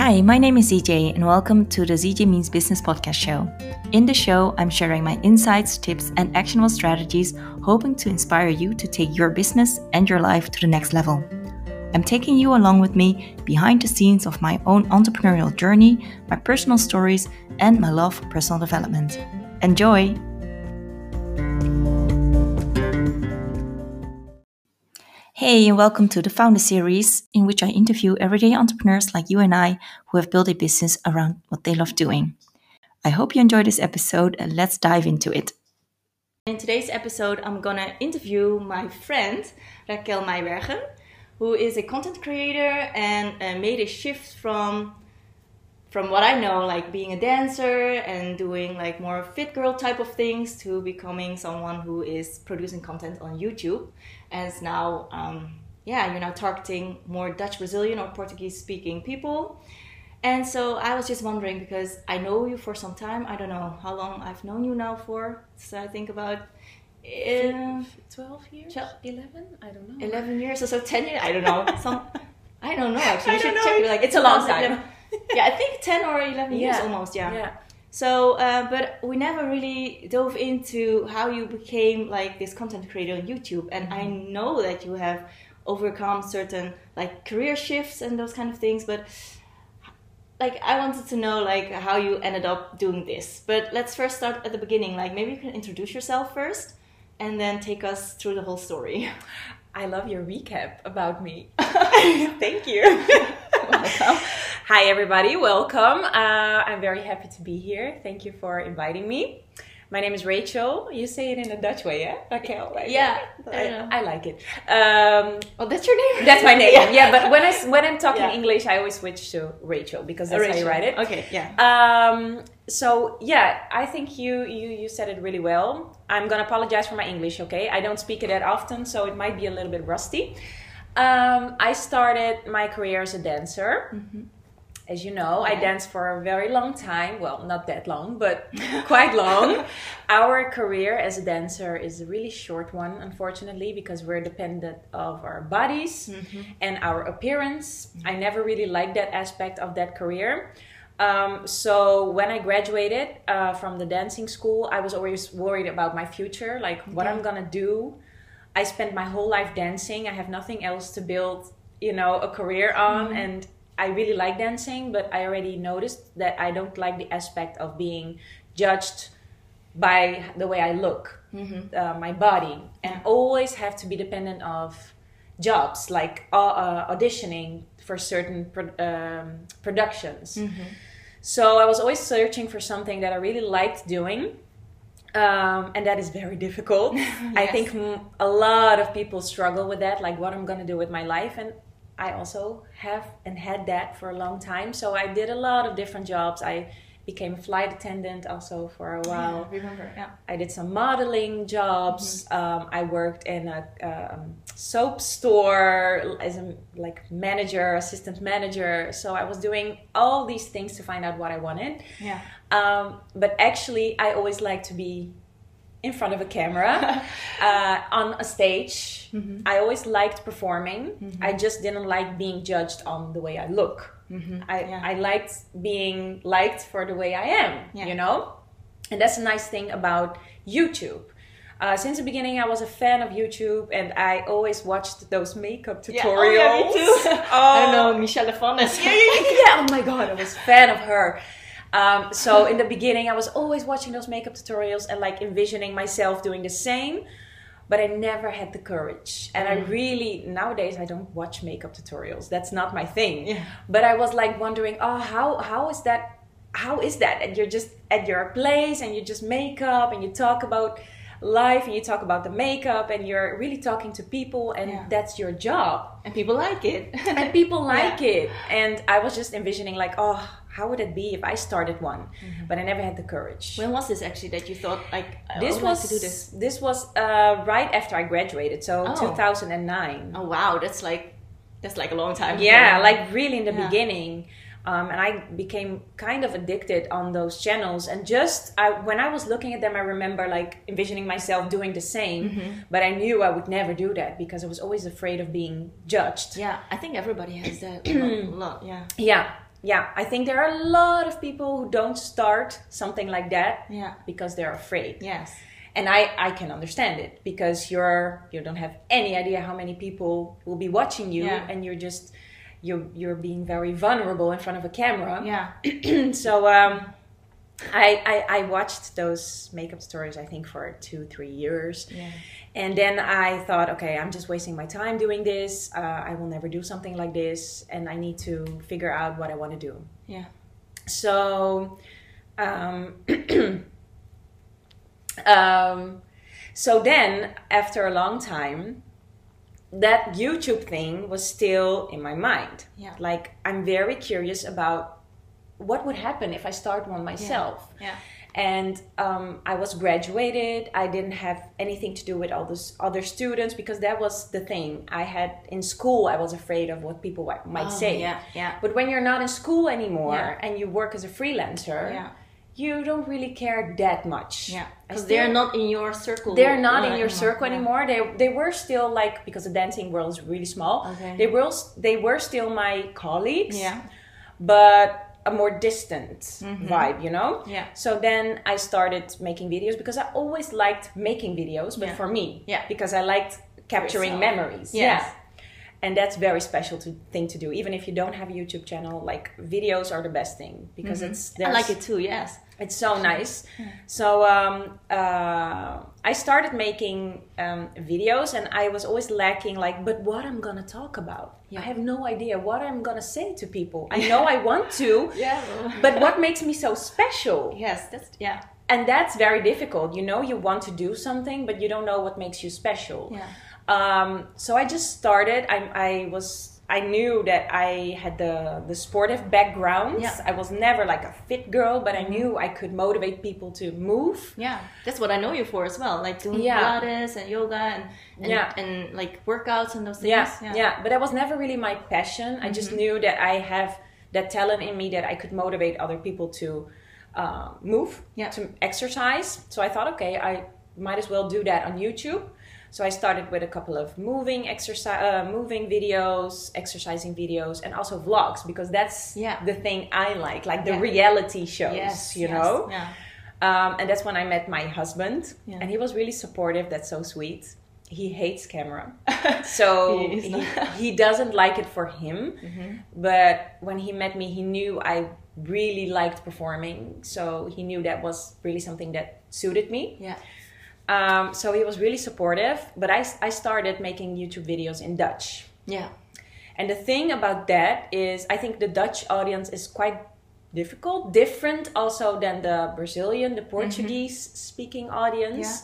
Hi, my name is ZJ, and welcome to the ZJ Means Business podcast show. In the show, I'm sharing my insights, tips, and actionable strategies, hoping to inspire you to take your business and your life to the next level. I'm taking you along with me behind the scenes of my own entrepreneurial journey, my personal stories, and my love for personal development. Enjoy! Hey, and welcome to the Founder Series, in which I interview everyday entrepreneurs like you and I who have built a business around what they love doing. I hope you enjoy this episode and let's dive into it. In today's episode, I'm gonna interview my friend Raquel Meibergen, who is a content creator and uh, made a shift from from what I know, like being a dancer and doing like more fit girl type of things to becoming someone who is producing content on YouTube. And now, um, yeah, you're now targeting more Dutch Brazilian or Portuguese speaking people. And so I was just wondering because I know you for some time. I don't know how long I've known you now for. So I think about uh, 12 years? 11? I don't know. 11 years or so, 10 years? I don't know. Some, I don't know actually. I You should don't check. Like, It's a long time. yeah, I think 10 or 11 years almost, yeah. Yeah. So, uh, but we never really dove into how you became like this content creator on YouTube. And I Mm-hmm. know that you have overcome certain like career shifts and those kind of things, but like I wanted to know like how you ended up doing this. But let's first start at the beginning. Like maybe you can introduce yourself first and then take us through the whole story. I love your recap about me. Thank you. Hi, everybody. Welcome. Uh, I'm very happy to be here. Thank you for inviting me. My name is Rachel. You say it in a Dutch way, yeah? Raquel. right? Yeah, I I. Like it. Um, Oh, that's your name? that's my name. Yeah, but when I when I'm talking Yeah. English, I always switch to Rachel because that's how you write it. Okay, yeah. Um, so yeah, I think you, you you said it really well. I'm gonna apologize for my English, okay? I don't speak it that often, so it might be a little bit rusty. Um, I started my career as a dancer. As you know, I danced for a very long time. Well, not that long, but quite long. Our career as a dancer is a really short one, unfortunately, because we're dependent of our bodies and our appearance. I never really liked that aspect of that career. Um, so when I graduated uh, from the dancing school, I was always worried about my future, like what I'm gonna do. I spent my whole life dancing. I have nothing else to build, you know, a career on, and I really like dancing. But I already noticed that I don't like the aspect of being judged by the way I look, uh, my body, and always have to be dependent of jobs like uh, uh, auditioning for certain pro- um, productions. So I was always searching for something that I really liked doing. Um, and that is very difficult. I think m- a lot of people struggle with that, like what I'm gonna do with my life. And I also have and had that for a long time. So I did a lot of different jobs. I became a flight attendant also for a while. remember, yeah. I did some modeling jobs. Um, I worked in a um, soap store as a like manager, assistant manager. So I was doing all these things to find out what I wanted. Yeah. Um, but actually, I always like to be in front of a camera, uh, on a stage. Mm-hmm. I always liked performing. I just didn't like being judged on the way I look. I, Mm-hmm. Yeah. I liked being liked for the way I am, Yeah. you know? And that's a nice thing about YouTube. Uh, since the beginning, I was a fan of YouTube, and I always watched those makeup tutorials. Yeah. Oh, yeah, me too. I Oh, know Michelle Fones. yeah, yeah, yeah, yeah. Oh my god, I was a fan of her. Um, so in the beginning, I was always watching those makeup tutorials and like envisioning myself doing the same, but I never had the courage. And I really nowadays I don't watch makeup tutorials. That's not my thing. Yeah. But I was like wondering, oh, how how is that? How is that? And you're just at your place and you just make up and you talk about life and you talk about the makeup and you're really talking to people and Yeah. that's your job And people like it. and people like it and i was just envisioning like oh how would it be if i started one but i never had the courage when was this actually that you thought like I this like was to do this? this was uh, right after i graduated so Oh. 2009 Oh wow, that's like that's like a long time. Ago. Yeah ago. like really in the Yeah. beginning um, and I became kind of addicted on those channels. And just I, when I was looking at them, I remember like envisioning myself doing the same. Mm-hmm. But I knew I would never do that because I was always afraid of being judged. yeah, I think everybody has that a lot. Yeah. Yeah. Yeah, I think there are a lot of people who don't start something like that Yeah. because they're afraid. Yes. And I, I can understand it because you're you don't have any idea how many people will be watching you Yeah. and you're just you're you're being very vulnerable in front of a camera. Yeah. so um, I, I I watched those makeup stories I think for two three years, Yeah. And then I thought, okay, I'm just wasting my time doing this. Uh, I will never do something like this, and I need to figure out what I want to do. Yeah. So, um, um, so then after a long time, that YouTube thing was still in my mind. Yeah. Like I'm very curious about what would happen if I start one myself. Yeah. And um, I was graduated. I didn't have anything to do with all those other students because that was the thing. I had in school. I was afraid of what people might Oh, say. Yeah. Yeah. But when you're not in school anymore Yeah. and you work as a freelancer, Yeah. you don't really care that much. Yeah. Because they're not in your circle. they're not in your circle Yeah. anymore. They they were still like because the dancing world is really small. Okay. They were they were still my colleagues. Yeah. But a more distant vibe, you know. Yeah. So then I started making videos because I always liked making videos, but Yeah. for me, Yeah. because I liked capturing yourself. memories. Yes. Yeah. And that's very special to thing to do. Even if you don't have a YouTube channel, like videos are the best thing because it's Mm-hmm. I like it too. Yes. It's so nice. So um, uh, I started making um, videos, and I was always lacking. Like, but what I'm gonna talk about? I have no idea what I'm gonna say to people. I know I want to, Yeah. but what makes me so special? yes. That's yeah. And that's very difficult. You know, you want to do something, but you don't know what makes you special. Yeah. Um, so I just started. I, I was. I knew that I had the the sportive background. Yeah. Mm-hmm. I was never like a fit girl, but I knew I could motivate people to move. Yeah, that's what I know you for as well. Like doing Yeah. Pilates and yoga and and, Yeah. and like workouts and those things. Yeah, yeah, But that was never really my passion. I just knew that I have that talent in me that I could motivate other people to uh, move, Yeah. to exercise. So I thought, okay, I might as well do that on YouTube. So I started with a couple of moving exercise, uh, moving videos, exercising videos, and also vlogs because that's Yeah. the thing I like, like the Yeah. reality shows, Yes, you yes, know. Yeah. Um, and that's when I met my husband, Yeah. and he was really supportive. That's so sweet. He hates camera, so He he, he doesn't like it for him. But when he met me, he knew I really liked performing, so he knew that was really something that suited me. Yeah. Um, so he was really supportive. But I, I started making YouTube videos in Dutch. Yeah. And the thing about that is, I think the Dutch audience is quite difficult, different also than the Brazilian, the Portuguese speaking audience.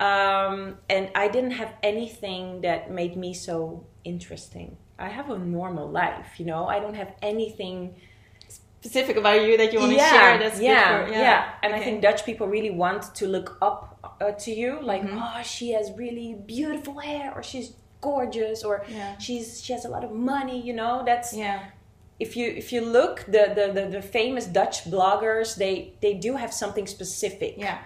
Um, and I didn't have anything that made me so interesting. I have a normal life, you know, I don't have anything Specific about you that you want to yeah, share. That's yeah, for, yeah, And I think Dutch people really want to look up uh, to you, like, Mm-hmm. oh, she has really beautiful hair, or she's gorgeous, or Yeah. she's she has a lot of money. You know, that's Yeah. if you if you look the the, the, the famous Dutch bloggers, they they do have something specific. Yeah.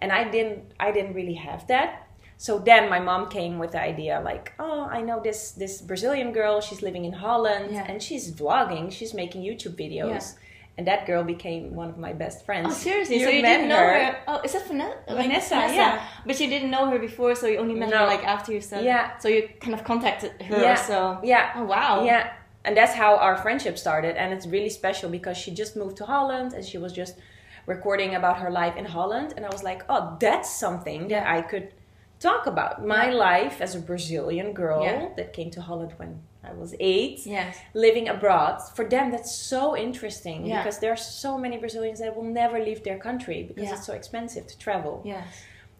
And I didn't I didn't really have that. So then my mom came with the idea like, oh, I know this this Brazilian girl. She's living in Holland Yeah. and she's vlogging. She's making YouTube videos. And that girl became one of my best friends. Oh, seriously? so You you met didn't know her? Oh, is that Vanessa? Vanessa, yeah. But you didn't know her before, so you only met her like after you said. Yeah. So you kind of contacted her. Yeah. So. Yeah. Oh wow. Yeah, and that's how our friendship started, and it's really special because she just moved to Holland and she was just recording about her life in Holland, and I was like, oh, that's something that I could talk about. My life as a Brazilian girl Yeah. that came to Holland when I was eight. Yes. Living abroad, for them that's so interesting Yeah. because there are so many Brazilians that will never leave their country because Yeah. it's so expensive to travel. Yes.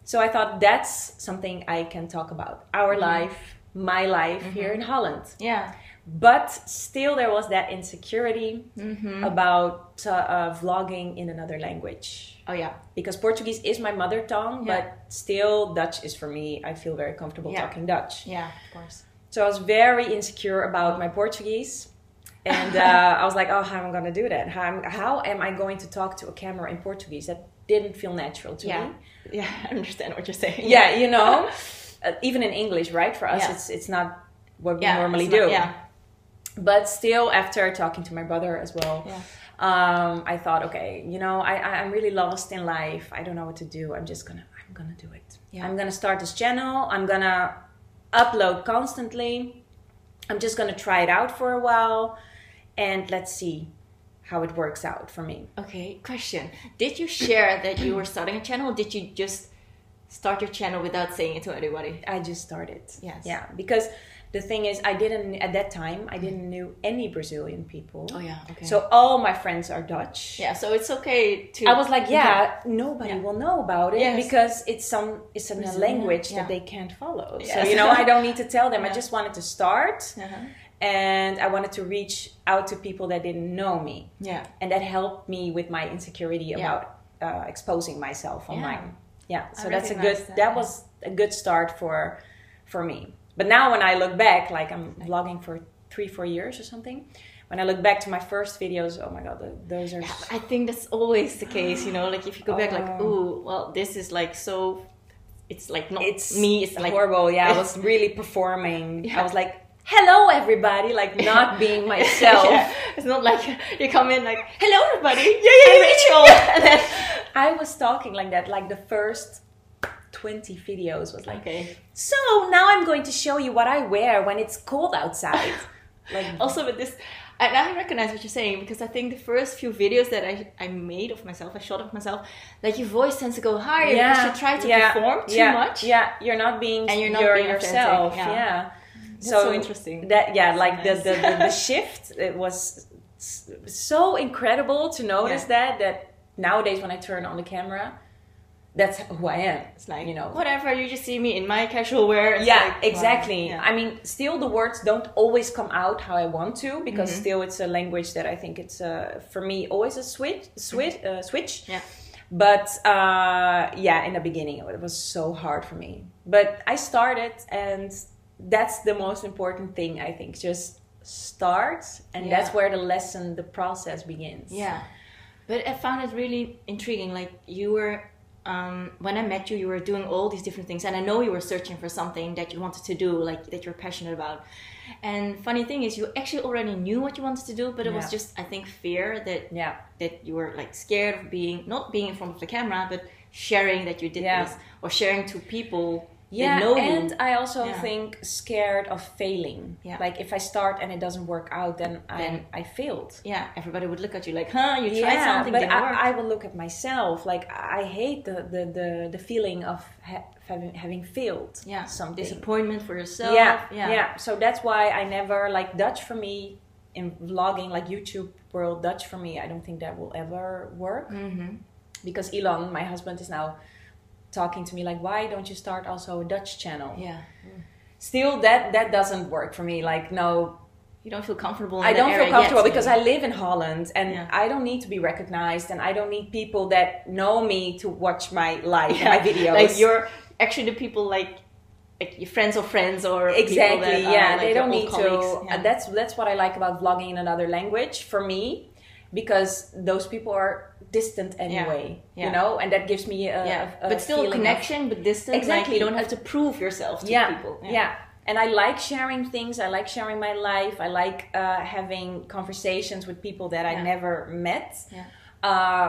So I thought that's something I can talk about. Our Mm-hmm. life, my life here in Holland. Yeah. But still, there was that insecurity Mm-hmm. about uh, uh, vlogging in another language. Oh yeah. Because Portuguese is my mother tongue, Yeah. but still, Dutch is for me. I feel very comfortable Yeah. talking Dutch. Yeah. Of course. So I was very insecure about my Portuguese. And uh, I was like, oh, how am I going to do that? How, am- how am I going to talk to a camera in Portuguese? That didn't feel natural to Yeah. me. Yeah. I understand what you're saying. Yeah, you know, uh, even in English, right? For us, Yeah. it's it's not what we Yeah. normally it's not- do. Yeah. but still, after talking to my brother as well, Yeah. um, I thought, okay, you know, I, I, I'm really lost in life. I don't know what to do. I'm just gonna, I'm gonna do it. Yeah. I'm gonna start this channel. I'm gonna upload constantly. I'm just gonna try it out for a while, and let's see how it works out for me. Okay, question. Did you share that you were starting a channel or did you just start your channel without saying it to anybody? I just started. Yes. Yeah, because the thing is, I didn't at that time. I didn't knew any Brazilian people. Oh yeah, okay. So all my friends are Dutch. yeah, so it's okay to I was like, yeah, nobody Yeah. will know about it Yes. because it's some it's a language yeah. that they can't follow. So you know, I don't need to tell them. I just wanted to start, Uh-huh. and I wanted to reach out to people that didn't know me, Yeah. and that helped me with my insecurity Yeah. about uh, exposing myself online. Yeah, so I that's a good. That, that, yeah. was a good start for for me. But now when I look back, like I'm vlogging for three, four years or something. When I look back to my first videos, oh my god, th- those are I think that's always the case, you know, like if you go back like, Oh. ooh, well, this is like so it's like not it's me, it's like horrible. Yeah, I was really performing. I was like, "Hello, everybody!" Like not being myself. Yeah. It's not like you come in like, hello everybody, yeah, I'm yeah, Rachel. and then, I was talking like that. Like the first twenty videos was like, okay. "So now I'm going to show you what I wear when it's cold outside." like, Also with this, and I recognize what you're saying because I think the first few videos that I, I made of myself, I shot of myself, like your voice tends to go higher because you try to yeah, perform too yeah, much. Yeah, you're not being And you're not being yourself. authentic, Yeah. yeah. That's so interesting. That yeah, like nice. the, the, the the shift it was so incredible to notice Yeah. that that nowadays when I turn on the camera, that's who I am. It's like you know. whatever you just see me in my casual wear. Yeah, like, wow, exactly. yeah. I mean, still the words don't always come out how I want to because Mm-hmm. still it's a language that I think it's uh, for me always a switch, switch, uh, switch. Yeah. But uh, yeah, in the beginning it was so hard for me. But I started, and that's the most important thing I think. Just start, and Yeah. that's where the lesson, the process begins. Yeah, but I found it really intriguing. Like you were, um, when I met you, you were doing all these different things, and I know you were searching for something that you wanted to do, like that you're passionate about. And funny thing is, you actually already knew what you wanted to do, but it was just, I think, fear that Yeah. that you were like scared of being not being in front of the camera, but sharing that you did Yeah. this or sharing to people Yeah, that know and you. I also Yeah. think scared of failing. Yeah. Like if I start and it doesn't work out, then, Then- I I failed. yeah, everybody would look at you like, huh, you tried something, but. I, I will look at myself. Like I hate the the the, the feeling of ha- having having failed. yeah, some disappointment for yourself. yeah, yeah, yeah, So that's why I never like Dutch for me in vlogging, like YouTube world. Dutch for me, I don't think that will ever work Mm-hmm. because Elon, my husband, is now talking to me like, why don't you start also a Dutch channel? yeah. Still, that that doesn't work for me. Like no, You don't feel comfortable. In I don't feel comfortable yet, because maybe. I live in Holland and Yeah. I don't need to be recognized and I don't need people that know me to watch my live Yeah, my videos. Like you're actually the people like like your friends or friends or people exactly that yeah like, they don't need colleagues. to. Yeah. uh, that's that's what I like about vlogging in another language for me because those people are distant anyway. Yeah. You know, and that gives me a, yeah, a- a but still feeling of- connection, but distance. Exactly, Exactly. you don't have to prove yourself to yeah, people. Yeah. And I like sharing things. I like sharing my life. I like uh, having conversations with people that I never met. Yeah. Uh,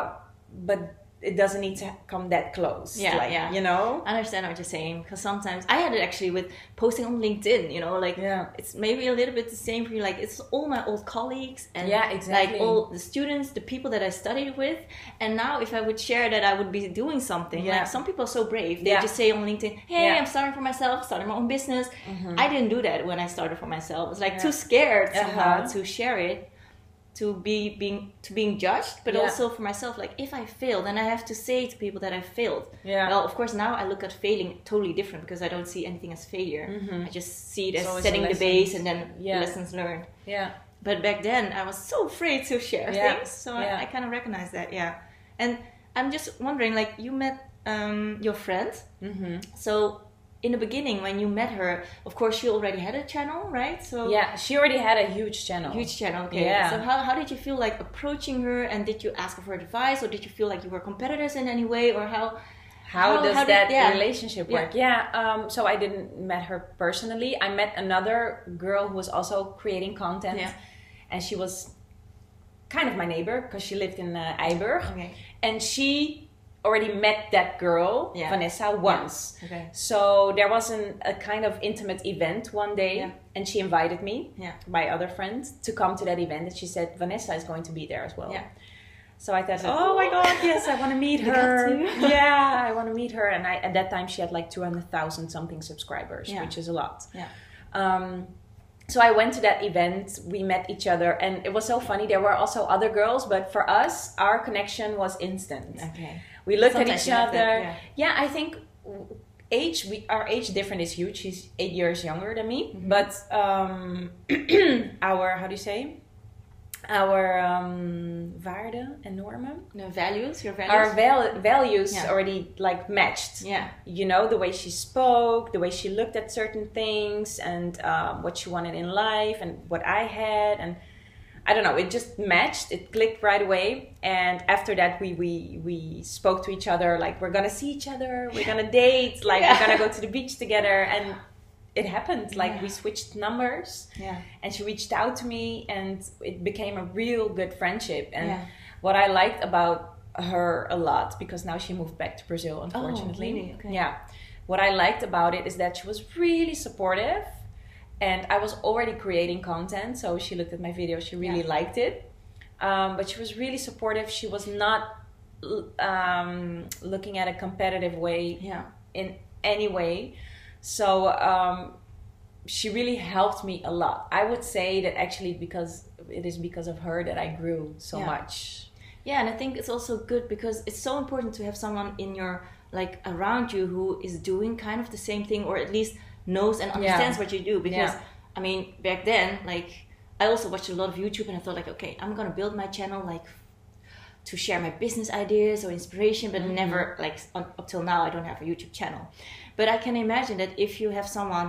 but it doesn't need to come that close. Yeah, like, yeah. You know? I understand what you're saying because sometimes I had it actually with posting on LinkedIn. You know, like Yeah. it's maybe a little bit the same for you. Like it's all my old colleagues and Yeah, exactly. like all the students, the people that I studied with. And now, if I would share that I would be doing something, Yeah. like some people are so brave. They Yeah. just say on LinkedIn, "Hey, Yeah. I'm starting for myself, starting my own business." I didn't do that when I started for myself. It's like Yeah. too scared somehow Uh-huh. to share it. To be being to being judged, but Yeah. also for myself, like if I fail, then I have to say to people that I failed. Yeah. Well, of course, now I look at failing totally different because I don't see anything as failure. I just see it It's as setting the base and then Yeah. lessons learned. yeah. But back then, I was so afraid to share Yeah. things, so. I, I kind of recognize that. Yeah, and I'm just wondering, like, you met um, your friend, Mm-hmm. so. In the beginning, when you met her, of course, she already had a channel, right? So Yeah. She already had a huge channel. huge channel. Okay. Yeah. So how, how did you feel like approaching her, and did you ask for advice, or did you feel like you were competitors in any way, or how how, How- does how did- that yeah. relationship Yeah. work? Yeah. Um, so I didn't met her personally. I met another girl who was also creating content, Yeah. and she was kind of my neighbor because she lived in uh, IJburg, Okay. and she already met that girl Yeah. Vanessa once. Okay. So there was an, a kind of intimate event one day, Yeah. and she invited me, Yeah. my other friend, to come to that event. And she said Vanessa is going to be there as well. Yeah. So I thought, oh my god, yes, I want to meet her. up to you. yeah, I want to meet her. And I, at that time, she had like two hundred thousand something subscribers, Yeah. which is a lot. Yeah. Um, so I went to that event. We met each other, and it was so funny. There were also other girls, but for us, our connection was instant. Okay. We looked at each other. that, yeah. I think age we our age difference is huge. She's eight years younger than me, Mhm. but um, our how do you say? Our um, waarden en normen, The values, your values. our val- values Yeah. already like matched. yeah. You know the way she spoke, the way she looked at certain things, and um, what she wanted in life, and what I had, and I don't know. It just matched. It clicked right away. And after that, we we we spoke to each other like we're gonna see each other, we're gonna date, like Yeah. we're gonna go to the beach together, and it happened. Like Yeah. we switched numbers, Yeah. and she reached out to me, and it became a real good friendship. And Yeah. what I liked about her a lot because now she moved back to Brazil, oh, unfortunately. Oh, really? Okay. Yeah. What I liked about it is that she was really supportive and I was already creating content, so she looked at my video, she really Yeah. liked it. Um, but she was really supportive. She was not um, looking at a competitive way Yeah. in any way. So um, she really helped me a lot. I would say that actually because it is because of her that I grew so Yeah. much. Yeah, and I think it's also good because it's so important to have someone in your like around you who is doing kind of the same thing or at least knows and understands what you do. Because Yeah. I mean, back then, like I also watched a lot of YouTube and I thought like, okay, I'm gonna build my channel like to share my business ideas or inspiration, but mm-hmm. never like un- up till now I don't have a YouTube channel. But I can imagine that if you have someone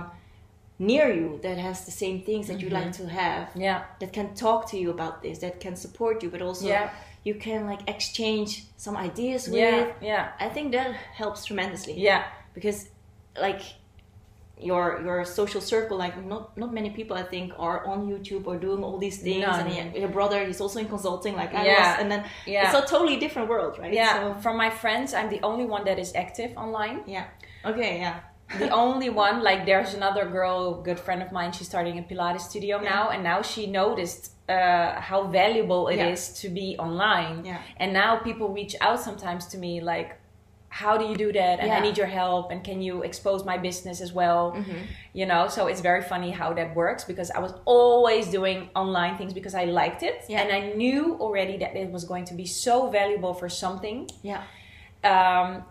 near you that has the same things that you mm-hmm. like to have, Yeah. that can talk to you about this, that can support you, but also Yeah. You can like exchange some ideas with. Yeah. Yeah. I think that helps tremendously. Yeah. Because like your your social circle, like not not many people I think are on YouTube or doing all these things. None. And your- your brother he's also in consulting like I Yeah. was, and then Yeah. it's a totally different world, right? Yeah, So, from my friends, I'm the only one that is active online. yeah. Okay. Yeah. The only one, like, there's another girl, good friend of mine. She's starting a Pilates studio Yeah. now, and now she noticed uh, how valuable it is Yeah. to be online. Yeah. And now people reach out sometimes to me, like, "How do you do that?" And I need your help. And can you expose my business as well? Mm-hmm. You know, so it's very funny how that works because I was always doing online things because I liked it, Yeah. and I knew already that it was going to be so valuable for something Yeah. um,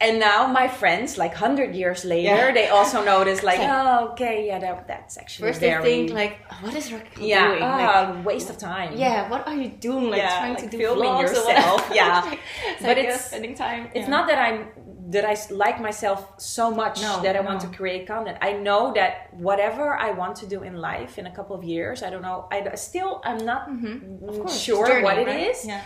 and now my friends, like hundred years later, Yeah. they also notice, like, like- oh, okay, yeah, that, that's actually First very, they think like, what is Raquel yeah, doing? ah, Like, waste of time. yeah, what are you doing? Like Yeah, trying like to do filming yourself, yeah. It's But it's- uh, spending time. It's yeah. not that I'm that I like myself so much No, that I want to create content. I know that whatever I want to do in life in a couple of years, I don't know. I still I'm not Mhm. Course, sure journey, what it right? is, Yeah.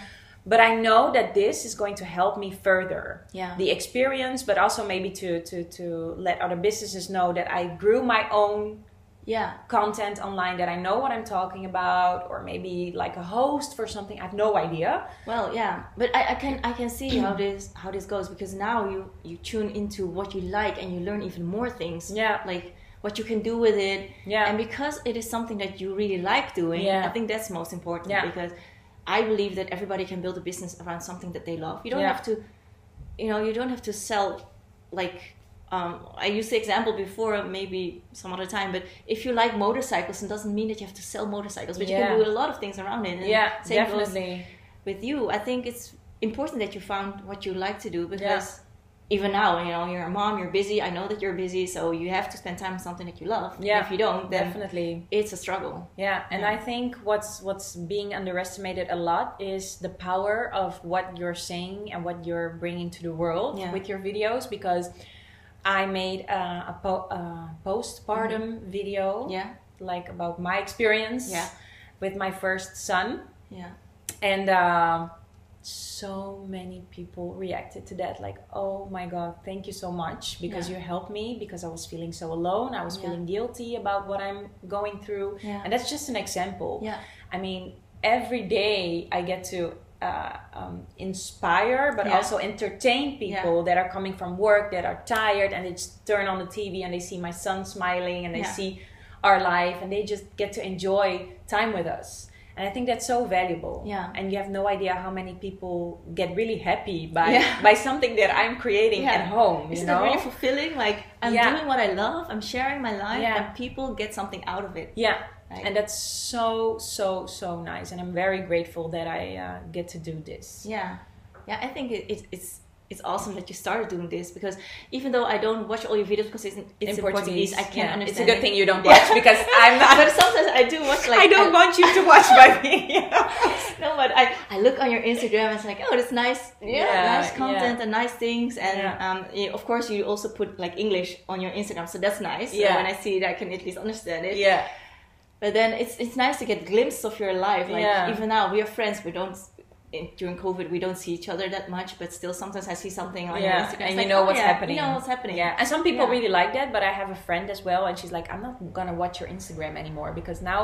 But I know that this is going to help me further. Yeah. the experience, but also maybe to to to let other businesses know that I grew my own Yeah. content online, that I know what I'm talking about, or maybe like a host for something. I have no idea. Well, yeah, but I, I can I can see how this how this goes because now you you tune into what you like and you learn even more things. Yeah. like what you can do with it. Yeah. and because it is something that you really like doing, Yeah. I think that's most important. Yeah. because I believe that everybody can build a business around something that they love. You don't Yeah. have to, you know, you don't have to sell like. Um, I used the example before, maybe some other time, but if you like motorcycles, it doesn't mean that you have to sell motorcycles, but you can do a lot of things around it. And yeah, definitely. with you, I think it's important that you found what you like to do because even now, you know, you're a mom, you're busy. I know that you're busy, so you have to spend time on something that you love. And Yeah, if you don't, then Definitely. it's a struggle. Yeah, and Yeah. I think what's what's being underestimated a lot is the power of what you're saying and what you're bringing to the world Yeah. with your videos. Because I made uh, a po- uh, postpartum video, Yeah, like about my experience Yeah. with my first son, yeah, and um so many people reacted to that like oh my god thank you so much because Yeah. you helped me because i was feeling so alone i was Yeah. feeling guilty about what i'm going through Yeah. and that's just an example Yeah. i mean every day i get to uh, um, inspire but also entertain people that are coming from work that are tired and they just turn on the tv and they see my son smiling and they see our life and they just get to enjoy time with us and i think that's so valuable Yeah. and you have no idea how many people get really happy by Yeah. by something that i'm creating Yeah. at home Isn't know it really fulfilling? Like I'm Yeah. doing what I love. I'm sharing my life, and people get something out of it. yeah Right. and that's so so so nice and i'm very grateful that i uh, get to do this Yeah, yeah. I think it, it, it's it's awesome that you started doing this because even though I don't watch all your videos because it's in, it's in, Portuguese, I can't yeah. understand. it's a good it. thing you don't Yeah. watch because i'm not but sometimes I do watch like i don't want you to watch my videos no, but I, I look on your Instagram and it's like, oh, that's nice, yeah, Yeah, nice content yeah. and nice things, and Yeah. um, yeah, of course you also put like English on your Instagram, so that's nice. So Yeah. when I see it, I can at least understand it. yeah But then it's it's nice to get glimpses of your life. Like Yeah. even now, we are friends. We don't in, during COVID we don't see each other that much, but still sometimes I see something on yeah Instagram, and it's you know oh, what's yeah, happening You know what's happening. yeah and some people Yeah. really like that but i have a friend as well and she's like i'm not gonna watch your instagram anymore because now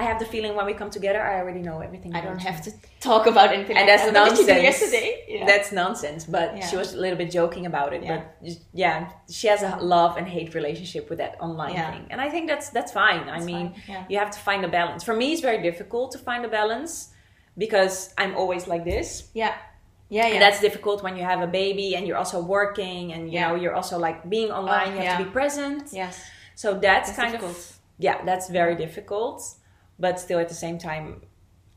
i have the feeling when we come together i already know everything I don't you. have to talk about anything. and like that's that. What did nonsense. yesterday. Yeah. That's nonsense. But she was a little bit joking about it. Yeah. But yeah, she has a love and hate relationship with that online thing, and I think that's that's fine. I mean, fine, you have to find a balance. For me, it's very difficult to find a balance because I'm always like this. yeah, yeah, yeah. And that's difficult when you have a baby and you're also working and you Yeah. know you're also like being oh, online. Oh, you have to be present. yes. So that's, That's kind difficult. of yeah, that's very difficult. But still, at the same time,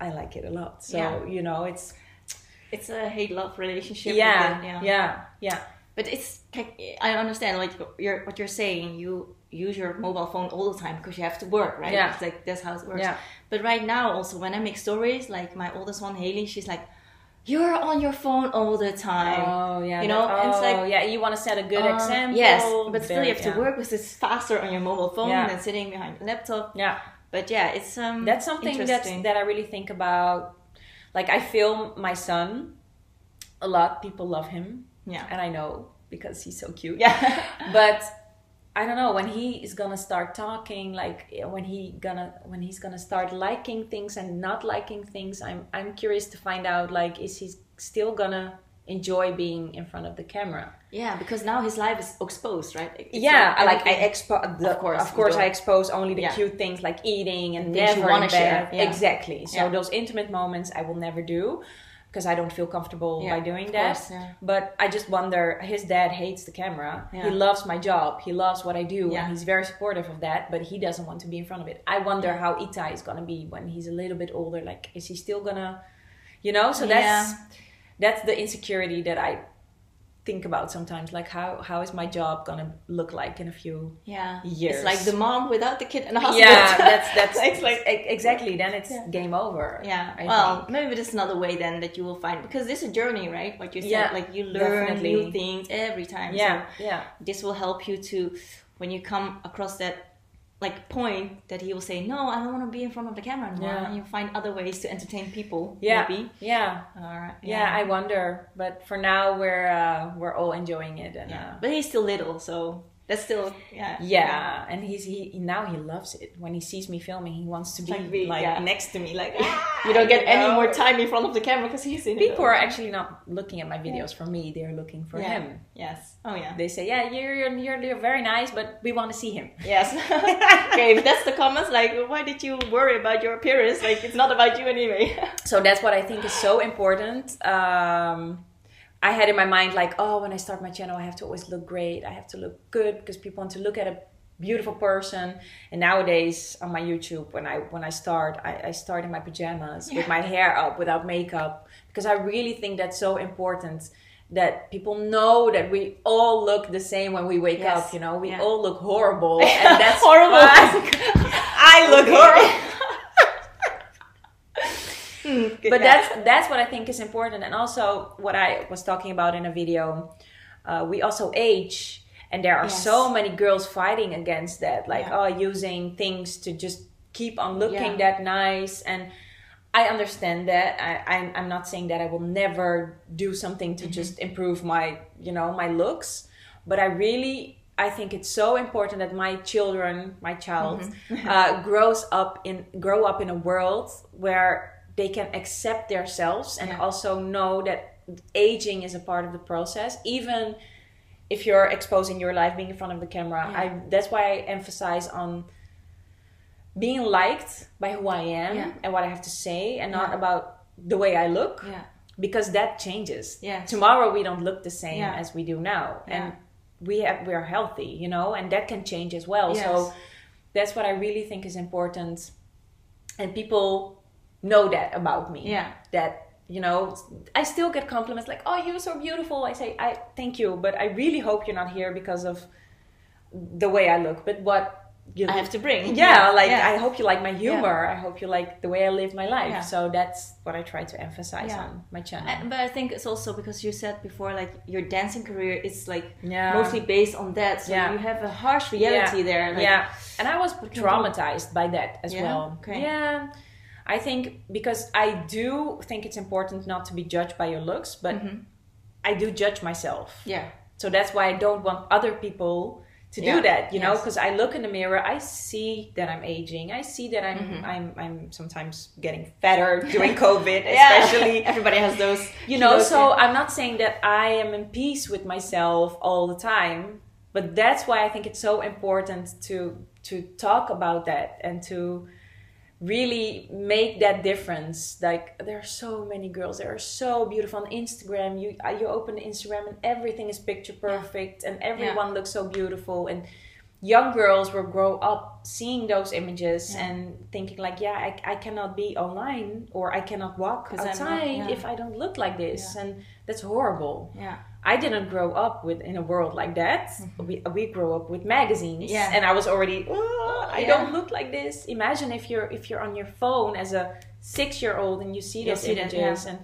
I like it a lot. So Yeah. you know, it's It's a hate love relationship. yeah, it, yeah, yeah, But it's I understand like you're what you're saying. You use your mobile phone all the time because you have to work, right? Yeah. It's like that's how it works. Yeah. But right now, also when I make stories, like my oldest one, Haley, she's like, "You're on your phone all the time." Oh yeah, You that- know, and it's like- oh, yeah, you want to set a good Uh, example. Yes, but still Very- you have to work because it's faster on your mobile phone Yeah. than sitting behind a laptop. Yeah, But yeah, it's um that's something that's that I really think about. Like I film my son a lot. People love him, yeah and I know because he's so cute. yeah but I don't know when he is gonna start talking, like eh, when he gonna when he's gonna start liking things and not liking things. I'm I'm curious to find out like is he still gonna enjoy being in front of the camera? yeah because now his life is exposed, right? It's yeah, I like I expose. Of course, of course, I expose only the Yeah. cute things like eating and The things you never wanna in bed. share, yeah. Exactly. So Yeah. those intimate moments I will never do because I don't feel comfortable Yeah, by doing that. course, yeah. But I just wonder. His dad hates the camera. Yeah. He loves my job. He loves what I do, and he's very supportive of that. But he doesn't want to be in front of it. I wonder how Itai is gonna be when he's a little bit older. Like, is he still gonna, you know? So that's that's the insecurity that I think about sometimes like how how is my job gonna look like in a few Yeah, years. It's like the mom without the kid in the hospital. yeah that's that's it's like exactly then it's Yeah. game over yeah. I well, think. maybe there's another way then that you will find because this is a journey, right? What you said, Yeah, like you learn definitely. new things every time. yeah So yeah this will help you to when you come across that like point that he will say, no, I don't want to be in front of the camera anymore, Yeah. and you find other ways to entertain people. yeah Maybe. yeah All right. yeah i wonder but for now we're uh we're all enjoying it and yeah. uh, But he's still little, so that's still yeah. yeah and he's he now he loves it when he sees me filming he wants to be Like, be- like yeah. next to me like You don't get any more time in front of the camera because he's in it. people are actually not looking at my videos for me they're looking for Yeah. him Yes. Oh yeah. they say yeah you're, you're you're you're very nice but we want to see him Yes. okay, if that's the comments, like, why did you worry about your appearance? Like, it's not about you anyway. so that's what I think is so important. Um, I had in my mind like, oh, when I start my channel, I have to always look great. I have to look good because people want to look at a beautiful person. And nowadays on my YouTube, when I when I start, I, I start in my pajamas with my hair up without makeup because I really think that's so important. That people know that we all look the same when we wake Yes. up. You know, we Yeah. all look horrible, and that's Horrible. I look horrible. But that's that's what I think is important, and also what I was talking about in a video. Uh, we also age, and there are Yes. so many girls fighting against that, like Yeah. oh, using things to just keep on looking Yeah. that nice. And I understand that. I, I'm, I'm not saying that I will never do something Mm-hmm. to just improve my, you know, my looks. But I really, I think it's so important that my children, my child, Mm-hmm. uh, grows up in, grow up in a world where they can accept themselves and Yeah. also know that aging is a part of the process, even if you're exposing your life being in front of the camera. Yeah. I that's why I emphasize on being liked by who I am Yeah. and what I have to say and not about the way I look Yeah. because that changes. Yes. Tomorrow we don't look the same as we do now. And we have we are healthy, you know, and that can change as well. Yes. So that's what I really think is important. And people know that about me. Yeah. That you know, I still get compliments like, "Oh, you're so beautiful." I say, "I thank you," but I really hope you're not here because of the way I look, but what you I have to bring. yeah, like Yeah. I hope you like my humor. I hope you like the way I live my life. Yeah. So that's what I try to emphasize Yeah. on my channel. I- but I think it's also because you said before, like your dancing career is like Yeah. mostly based on that. So Yeah. you have a harsh reality yeah. there. Like, yeah, and I was traumatized by that as Yeah? well. Okay. Yeah, I think because I do think it's important not to be judged by your looks, but Mm-hmm. I do judge myself. Yeah. So that's why I don't want other people to Yeah. do that, you know, because I look in the mirror, I see that I'm aging, I see that I'm Mm-hmm. I'm I'm sometimes getting fatter during COVID, Yeah. especially. Everybody has those. you know kilos, so yeah. i'm not saying that i am in peace with myself all the time but that's why i think it's so important to to talk about that and to really make that difference like there are so many girls that are so beautiful on instagram you uh, you open instagram and everything is picture perfect and everyone looks so beautiful and young girls will grow up seeing those images Yeah. and thinking like yeah I, I cannot be online or i cannot walk not- outside yeah. if i don't look like this Yeah. and that's horrible Yeah. I didn't grow up with in a world like that we, we grew up with magazines Mm-hmm. Yeah. and i was already "Oh, i Yeah. don't look like this imagine if you're if you're on your phone as a six year old and you see You those see that, images yeah. and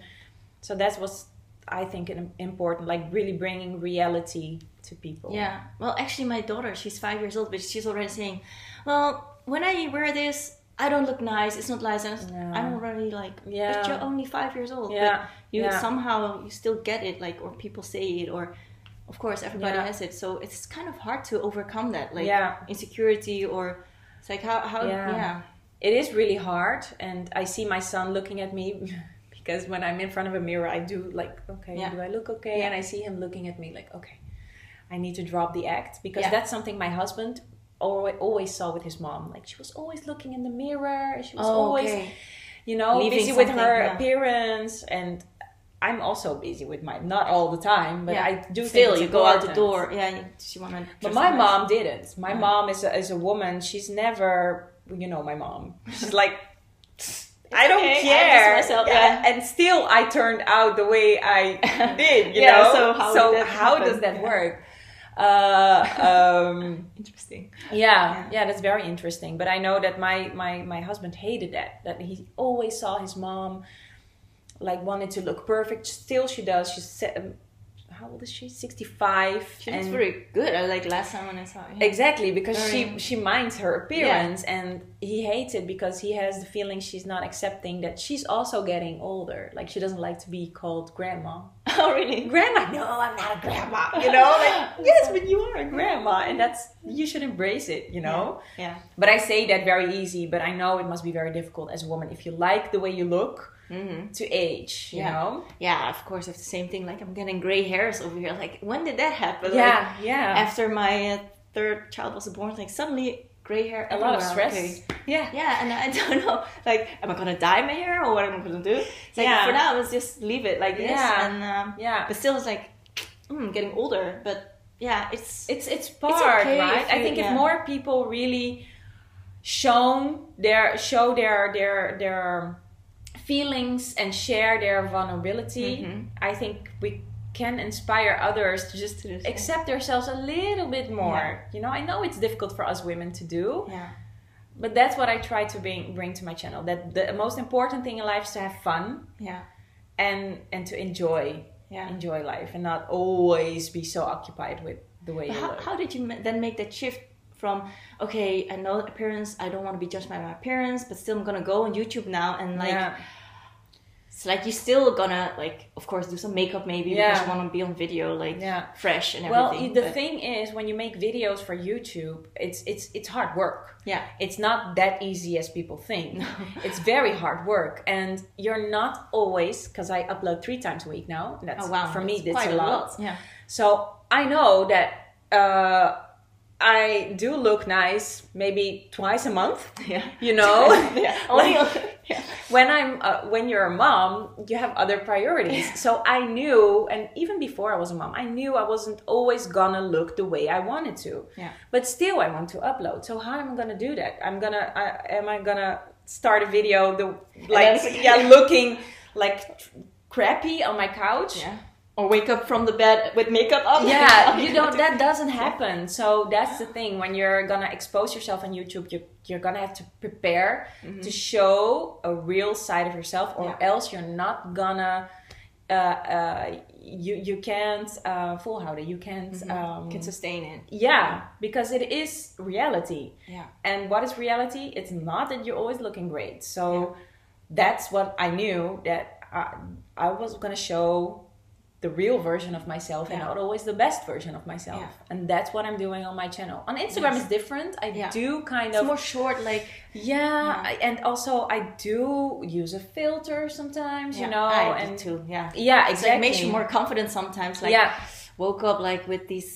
so that's what's i think an important like really bringing reality to people Yeah. Well, actually, my daughter, she's five years old, but she's already saying, "Well, when I wear this, I don't look nice. It's not nice." And Yeah. I'm already like, Yeah. "But you're only five years old." Yeah. But you Yeah. somehow you still get it, like, or people say it, or of course everybody Yeah. has it. So it's kind of hard to overcome that, like Yeah. insecurity, or it's like how how Yeah. it is really hard and i see my son looking at me because when i'm in front of a mirror i do like okay do i look okay and i see him looking at me like okay i need to drop the act because that's something my husband always, always saw with his mom like she was always looking in the mirror she was Oh, always okay. you know Leaving busy with her yeah. appearance and i'm also busy with my not all the time but yeah. i do still you go out the door. Yeah, you, she wanna. But my mom didn't. My mom is a, is a woman. She's never, you know, my mom. She's like, I don't okay, care. miss myself, Yeah. And still, I turned out the way I did. You Yeah, know. so how that how does that work? Uh, um, Interesting. yeah, yeah, that's very interesting. But I know that my my my husband hated that. That he always saw his mom like wanted to look perfect. Still, she does. She's se- um, how old is she? Sixty five. She looks very good. I like last time when I saw her. yeah. Exactly, because Very- she she minds her appearance, and he hates it because he has the feeling she's not accepting that she's also getting older. Like she doesn't like to be called grandma. Oh, really? Grandma? No, I'm not a grandma. You know, like yes, but you are a grandma, and that's you should embrace it. You know. Yeah. But I say that very easy, but I know it must be very difficult as a woman if you like the way you look Mm-hmm. to age. You Yeah. know. Yeah, of course, it's the same thing. Like I'm getting gray hairs over here. Like when did that happen? Yeah, Like, yeah. after my uh, third child was born, like suddenly gray hair. a lot of stress. Okay. Yeah. Yeah, and I don't know. Like, am I gonna dye my hair or what am I gonna do? It's like Yeah. for now, let's just leave it like this. Yeah. And um, Yeah. but still, it's like mm, getting older. But yeah, it's it's it's part okay right if i you- think if more people really shown their show their their their feelings and share their vulnerability Mhm. i think we can inspire others to just To do the same. accept themselves a little bit more Yeah. you know i know it's difficult for us women to do yeah, but that's what i try to bring bring to my channel that the most important thing in life is to have fun yeah, and and to enjoy yeah. enjoy life and not always be so occupied with the way But you how, look how did you then make that shift from okay, I know appearance, I don't want to be judged by my appearance, but still I'm gonna go on YouTube now and like yeah. It's like you're still gonna like of course do some makeup maybe Yeah. because you wanna be on video like Yeah. fresh and everything Well, the but- thing is, when you make videos for YouTube, it's it's it's hard work. Yeah. It's not that easy as people think. It's very hard work, and you're not always because I upload three times a week now. That's Oh wow. for me. that's That's quite a lot. Yeah. So I know that uh, I do look nice maybe twice a month. Yeah. You know, yeah. Only yeah. when I'm uh, when you're a mom, you have other priorities. so I knew, and even before I was a mom, I knew I wasn't always gonna look the way I wanted to. Yeah. But still, I want to upload. So how am I gonna do that? I'm gonna. I, am I gonna start a video the like yeah looking like crappy on my couch? Yeah. Or wake up from the bed with makeup up. yeah you don't that doesn't happen so that's the thing when you're gonna expose yourself on youtube you, you're gonna have to prepare to show a real side of yourself or. Yeah. else you're not gonna uh, uh, you you can't uh, volhouden you can't um, can sustain it. yeah because it is reality Yeah. and what is reality it's not that you're always looking great so that's what i knew that I, I was gonna show the real version of myself and not always the best version of myself Yeah. and that's what i'm doing on my channel on instagram Yes. is different i Yeah. do kind It's of more short, like yeah, I, and also i do use a filter sometimes you know I and do too. Yeah. yeah exactly like makes you more confident sometimes. Like yeah woke up like with these.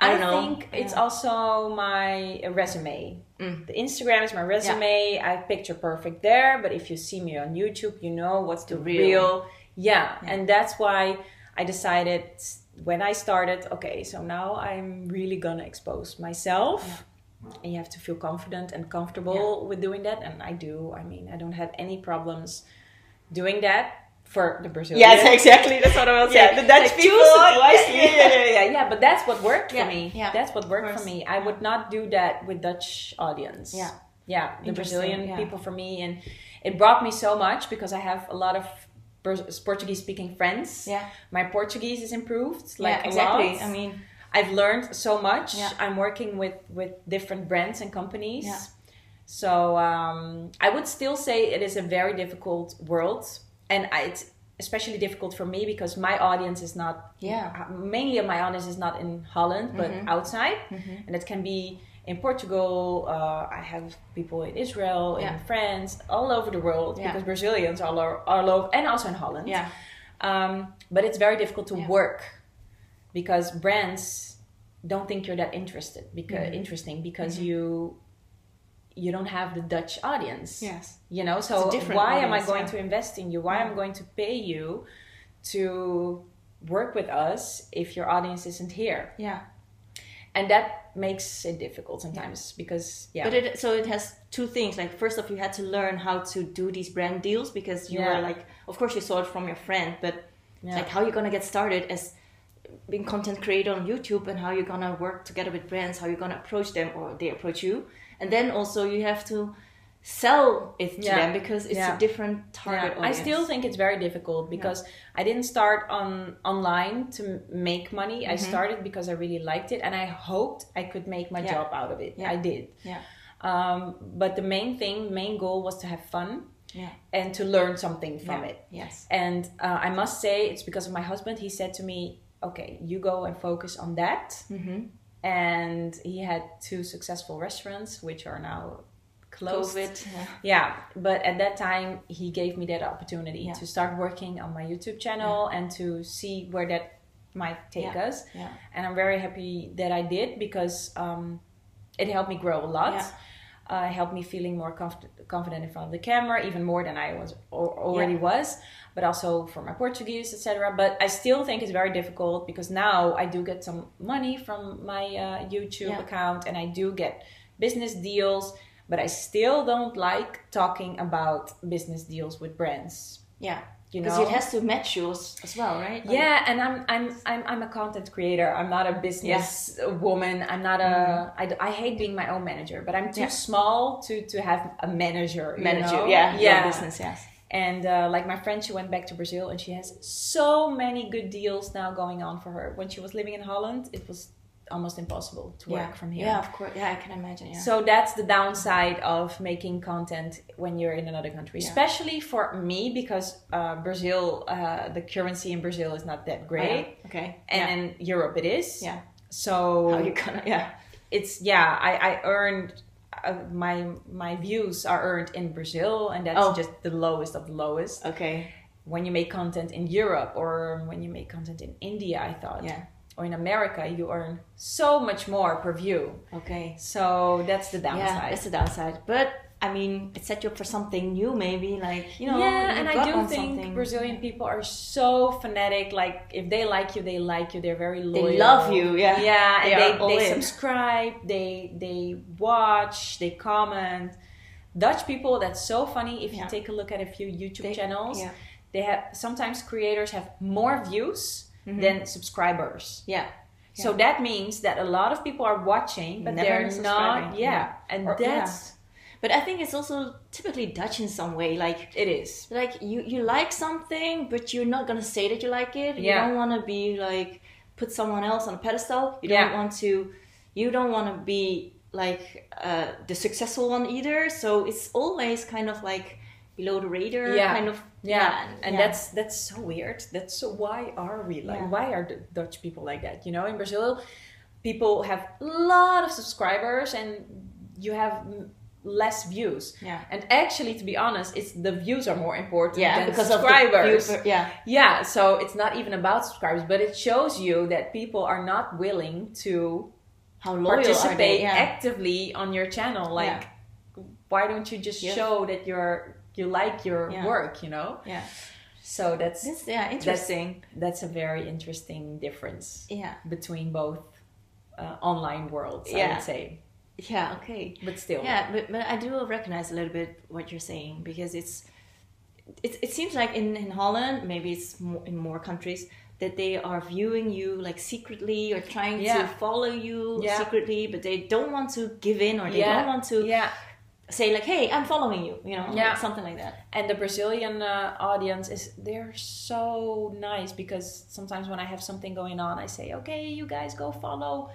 I, I don't know. think it's also my resume. Mm. The Instagram is my resume. I picture perfect there, but if you see me on YouTube, you know what's the, The real. real. Yeah. Yeah. and that's why I decided when I started. Okay, so now I'm really gonna expose myself. And you have to feel confident and comfortable with doing that, and I do. I mean, I don't have any problems doing that for the Brazilian. Yes, exactly. That's what I was Yeah, saying. the Dutch Like, people. wisely. yeah, yeah, yeah, yeah, yeah. But that's what worked Yeah, for me. yeah, that's what worked for me. I would not do that with Dutch audience. Yeah. yeah, the Brazilian yeah. people for me, and it brought me so much because I have a lot of Portuguese speaking friends. Yeah. My Portuguese is improved. Like yeah, a exactly. lot. I mean, I've learned so much. Yeah. I'm working with with different brands and companies. Yeah. So um, I would still say it is a very difficult world, and I, it's especially difficult for me because my audience is not. Yeah. uh, Mainly, my audience is not in Holland, but Mm-hmm. outside, and it can be in Portugal. Uh, I have people in Israel, in Yeah. France, all over the world Yeah. because Brazilians all are all over, and also in Holland. yeah, Um, but it's very difficult to Yeah. work because brands don't think you're that interested because Mm-hmm. interesting because you you don't have the Dutch audience. yes, You know, so why am I going to invest in you? Why am I going to pay you to work with us if your audience isn't here? yeah. And that makes it difficult sometimes because yeah. But it so it has two things. Like first off, you had to learn how to do these brand deals because you Yeah. were like, of course, you saw it from your friend, but Yeah. like how you gonna get started as being content creator on YouTube and how you're gonna work together with brands, how you're gonna approach them or they approach you, and then also you have to sell it to Yeah. them because it's Yeah. a different target Yeah, I still think it's very difficult because I didn't start on online to make money. I started because I really liked it and I hoped I could make my Mm-hmm. Job out of it. I did. yeah, Um, but the main thing, main goal was to have fun yeah, and to learn something from it. Yes, And uh, I must say, it's because of my husband. He said to me, "Okay, you go and focus on that." mm-hmm. And he had two successful restaurants, which are now closed. COVID. Yeah. Yeah, but at that time he gave me that opportunity Yeah. to start working on my YouTube channel and to see where that might take Yeah. us. Yeah. And I'm very happy that I did because um, it helped me grow a lot. Yeah. Uh, helped me feeling more conf- confident in front of the camera, even more than I was al- already was. But also for my Portuguese, etc. But I still think it's very difficult because now I do get some money from my uh, YouTube Yeah. account, and I do get business deals. But I still don't like talking about business deals with brands. Yeah. You know? Because it has to match you as, well, right? Like- yeah, and I'm I'm I'm I'm a content creator. I'm not a business woman. I'm not a. I, I hate being my own manager, but I'm too Mm-hmm. Yeah. small to to have a manager. you Manager, know? yeah, yeah. business, yes. And uh, like my friend, she went back to Brazil, and she has so many good deals now going on for her. When she was living in Holland, it was almost impossible to work yeah. from here. Yeah, of course. Yeah, I can imagine. Yeah. So that's the downside of making content when you're in another country, Yeah. especially for me because uh, Brazil, uh, the currency in Brazil is not that Oh, great, yeah. Okay. and in Europe it is. yeah. So How you gonna? Yeah. it's yeah, I, I earned uh, my my views are earned in Brazil, and that's Oh. just the lowest of the lowest. Okay. When you make content in Europe or when you make content in India, I thought, Yeah. Or in America, you earn so much more per view. Okay. So that's the downside. Yeah, it's the downside. But I mean, it set you up for something new, maybe. Like you know. yeah, you and I do think something. Brazilian people are so fanatic. Like if they like you, they like you. They're very loyal. They love you, yeah. yeah. They and they they subscribe. They they watch. They comment. Dutch people, that's so funny. If you take a look at a few YouTube They- channels, yeah. they have sometimes creators have more views Mhm. than subscribers. Yeah. So that means that a lot of people are watching, but Never they're not. Yeah, yeah. and Or- that's But I think it's also typically Dutch in some way. Like it is. like you you like something, but you're not gonna say that you like it. You don't want to be like put someone else on a pedestal. You don't want to. You don't want to be like uh, the successful one either. So it's always kind of like below the radar. Yeah. Kind of. Yeah, and yeah. that's that's so weird. That's so why are we like Yeah. why are the Dutch people like that? You know, in Brazil, people have a lot of subscribers and you have less views. Yeah. And actually, to be honest, it's the views are more important Yeah, than because of the subscribers. yeah. yeah, so it's not even about subscribers, but it shows you that people are not willing to How loyal are participate they? Yeah. actively on your channel. Like, why don't you just Yeah. show that you're you like your Yeah. work? You know. yeah. So that's yeah. Interesting. that's a very interesting difference yeah. between both uh, online worlds. I would say, Yeah. Okay. but still, Yeah, but, but I do recognize a little bit what you're saying because it's it, it seems like in, in Holland, maybe it's more, in more countries, that they are viewing you like secretly or trying Yeah. to follow you Yeah. secretly, but they don't want to give in or they Yeah. don't want to yeah. Say like, "Hey, I'm following you," you know, Yeah. like something like that. And the Brazilian uh, audience is they're so nice because sometimes when I have something going on, I say, okay, you guys go follow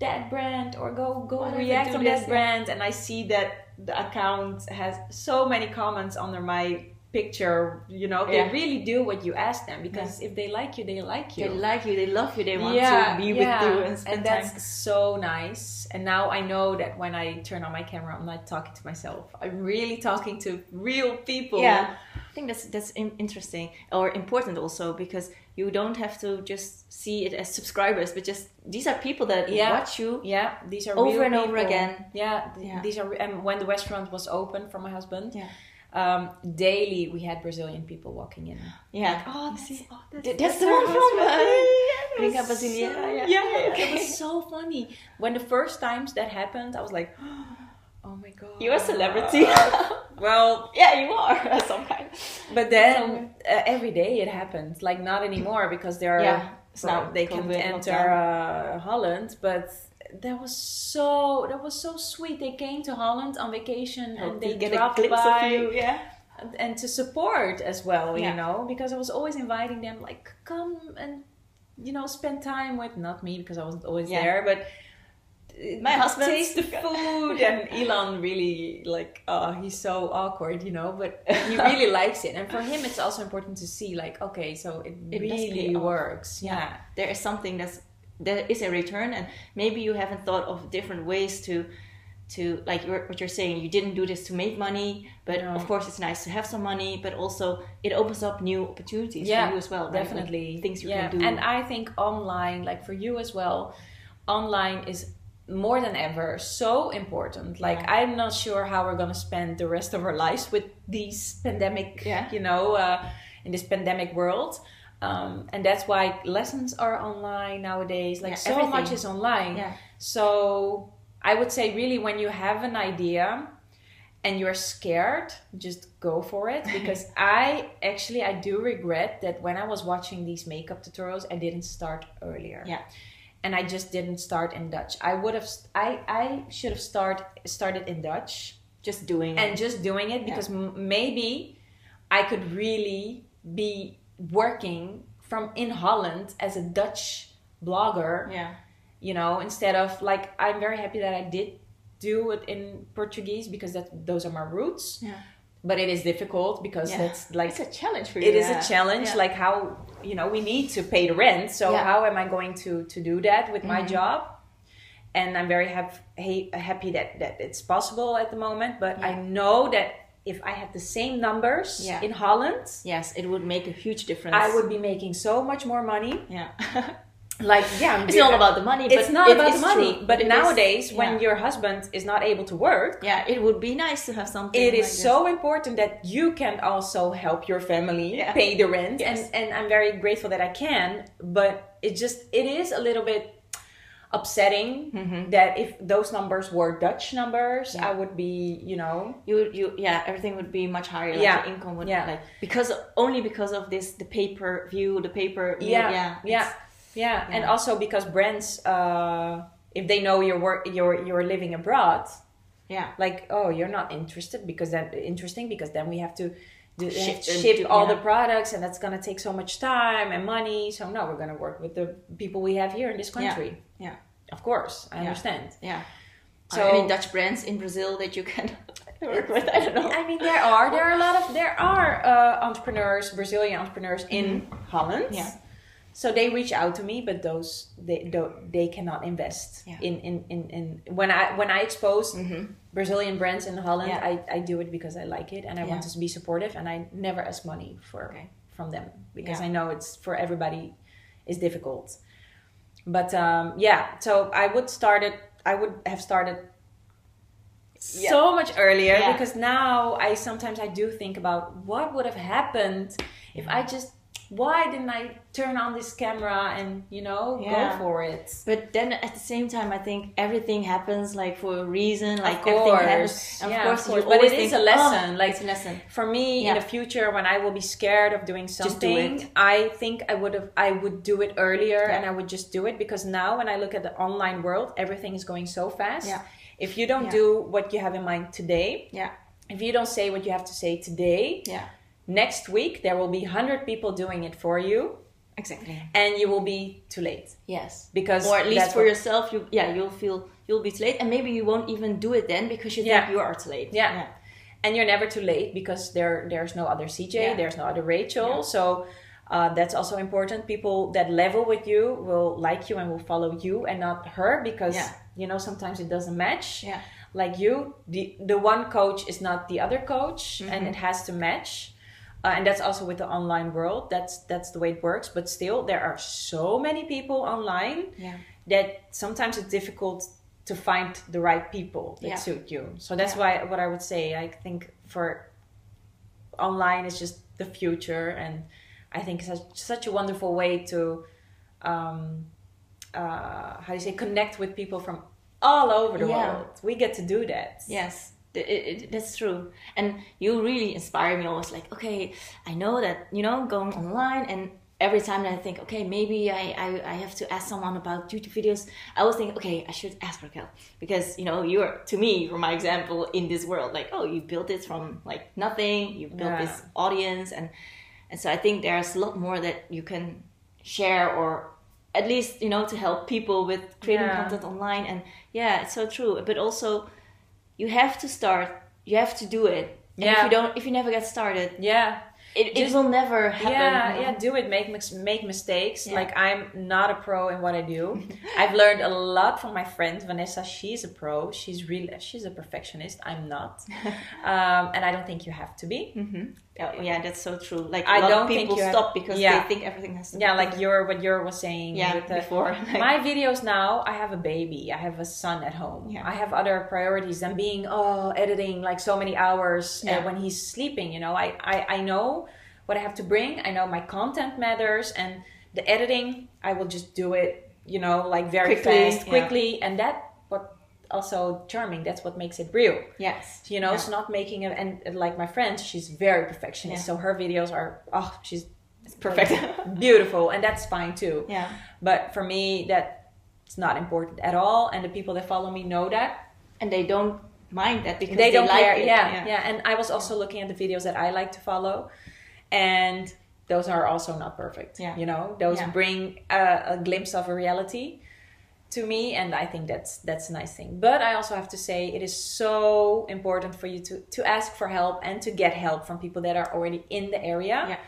that brand or go go Why react on this? that brand, and I see that the account has so many comments under my picture. You know, they Yeah. really do what you ask them because if they like you, they like you. They like you, they love you, they want yeah, to be yeah. with you and spend that's time. so nice. And now I know that when I turn on my camera, I'm not talking to myself. I'm really talking to real people. Yeah, I think that's that's interesting or important also because you don't have to just see it as subscribers, but just these are people that Yeah. watch you. Yeah, these are Over and over again. Yeah, Yeah. these are. And when the restaurant was open for my husband, Yeah. Um, daily we had Brazilian people walking in. Yeah. Oh, this is oh, that's, Th- that's the one from, uh, Yeah, Gringa was Brasileira, so- yeah. Yeah, Yeah. it was so funny. When the first times that happened, I was like, oh my god, You're a celebrity. well, yeah, you are some kind. but then uh, every day it happens. Like not anymore because they're Yeah, it's now they can enter uh, Holland, but. That was so. That was so sweet. They came to Holland on vacation and they get dropped glimpse by you. Yeah. and, and to support as well. Yeah. You know, because I was always inviting them, like, come and you know, spend time with not me because I wasn't always Yeah. there, but uh, My husband. taste the food and Elon really like oh he's so awkward you know but he really likes it and for him it's also important to see like okay so it, It really works yeah There is something that's there is a return, and maybe you haven't thought of different ways to. To like you're, what you're saying, you didn't do this to make money, but No. of course it's nice to have some money. But also, it opens up new opportunities Yeah, for you as well. right? Like definitely things you yeah can do. and i think online like for you as well online is more than ever so important like Yeah. i'm not sure how we're gonna spend the rest of our lives with these pandemic Yeah. you know uh, in this pandemic world um, and that's why lessons are online nowadays like Yeah, so everything. much is online yeah, so I would say really when you have an idea and you're scared, just go for it because I actually I do regret that when I was watching these makeup tutorials I didn't start earlier. Yeah. And I just didn't start in Dutch. I would have I I should have start started in Dutch just doing and it. just doing it because m- maybe I could really be working from in Holland as a Dutch blogger yeah, you know instead of like i'm very happy that i did do it in portuguese because that those are my roots Yeah. but it is difficult because Yeah. it's like It's a challenge for you. it is yeah. a challenge Yeah. like how you know we need to pay the rent so how am i going to to do that with my Mhm. job and i'm very ha- happy that that it's possible at the moment but i know that if i had the same numbers Yeah. in holland Yes, it would make a huge difference. i would be making so much more money Yeah. like yeah it's not about the money. it's not it about is the money true. but It is- nowadays when yeah. your husband is not able to work yeah, it would be nice to have something. it like is this. so important that you can also help your family Yeah. pay the rent Yes. and and i'm very grateful that i can but it just it is a little bit upsetting Mhm. that if those numbers were dutch numbers Yeah. i would be you know You, you, yeah, everything would be much higher. Like Yeah, the income would, yeah. like because only because of this, the pay per view, the paper. Yeah, yeah, yeah. yeah and also because brands uh if they know you're work you're you're living abroad yeah. like oh you're not interested because that interesting because then we have to do, Ship ship, do- all yeah. the products and that's gonna take so much time and money so no we're gonna work with the people we have here in this country yeah. Of course i Yeah. understand Yeah. So- any Dutch brands in Brazil that you can work with? I don't know. i mean there are there are a lot of there are uh, entrepreneurs brazilian entrepreneurs in holland Mm-hmm. Yeah. so they reach out to me but those they they cannot invest Yeah. in, in in in when i when i expose Mhm. Brazilian brands in Holland, Yeah. I, I do it because I like it and I Yeah. want to be supportive and I never ask money for Okay. from them because. I know it's for everybody is difficult. But um, yeah, so I would start it I would have started Yeah. so much earlier Yeah. because now I sometimes I do think about what would have happened if I just why didn't I turn on this camera and you know Yeah. go for it? But then at the same time, I think everything happens like for a reason. Like Of everything course. happens. And Yeah, of course, of course. But it is think, a lesson, "Oh, like- it's a lesson. for me Yeah. in the future when i will be scared of doing do something it. i think i would have i would do it earlier and i would just do it because now when i look at the online world everything is going so fast Yeah. if you don't do what you have in mind today Yeah, if you don't say what you have to say today yeah, next week there will be 100 people doing it for you exactly. and you will be too late Yes. because Or at least for yourself, you yeah, you'll feel you'll be too late, and maybe you won't even do it then because you Yeah. think you are too late. Yeah. and you're never too late because there there's no other CJ, Yeah. there's no other Rachel. Yeah. So uh, that's also important. People that level with you will like you and will follow you and not her because Yeah. you know sometimes it doesn't match. Yeah. Like you, the the one coach is not the other coach, and Mm-hmm. it has to match. Uh, and that's also with the online world. That's that's the way it works. But still, there are so many people online Yeah. that sometimes it's difficult to find the right people that Yeah. suit you. So that's Yeah. why what I would say I think for online is just the future, and I think it's such, such a wonderful way to um, uh, how do you say connect with people from all over the world. We get to do that. Yes, it, it, that's true. And you really inspire me always like, okay, I know that, you know, going online and every time that I think, okay, maybe I, I, I have to ask someone about YouTube videos, I always think, okay, I should ask Raquel. Because, you know, you're, to me, you're my example in this world. Like, oh, you built it from like nothing, you built Yeah. this audience. And, and so I think there's a lot more that you can share or at least, you know, to help people with creating Yeah. content online. And yeah, it's so true. But also, you have to start you have to do it and if you don't if you never get started Yeah. it, it Just- will never happen Yeah, yeah, do it. Make make mistakes. Yeah. Like I'm not a pro in what I do. I've learned a lot from my friend Vanessa. She's a pro. She's really she's a perfectionist. I'm not, um, and I don't think you have to be. Mhm. Yeah, yeah that's so true like I a lot don't people you have- stop because yeah. they think everything has to Yeah, be like your what your was saying. yeah the, before like, my videos now i have a baby i have a son at home Yeah. i have other priorities than being oh editing like so many hours uh, when he's sleeping you know I, I i know what i have to bring i know my content matters and the editing i will just do it you know like very Quickly, fast yeah. quickly and that also charming that's what makes it real yes you know Yeah. it's not making it and, and like my friend she's very perfectionist Yeah. so her videos are oh she's it's perfect beautiful and that's fine too yeah but for me, that it's not important at all. And the people that follow me know that. and they don't mind that because They don't like care. it. Yeah, yeah, And I was also looking at the videos that I like to follow, and those are also not perfect. Yeah. You know, those Yeah. bring a, a glimpse of a reality. To me and i think that's that's a nice thing but i also have to say it is so important for you to to ask for help and to get help from people that are already in the area Yeah.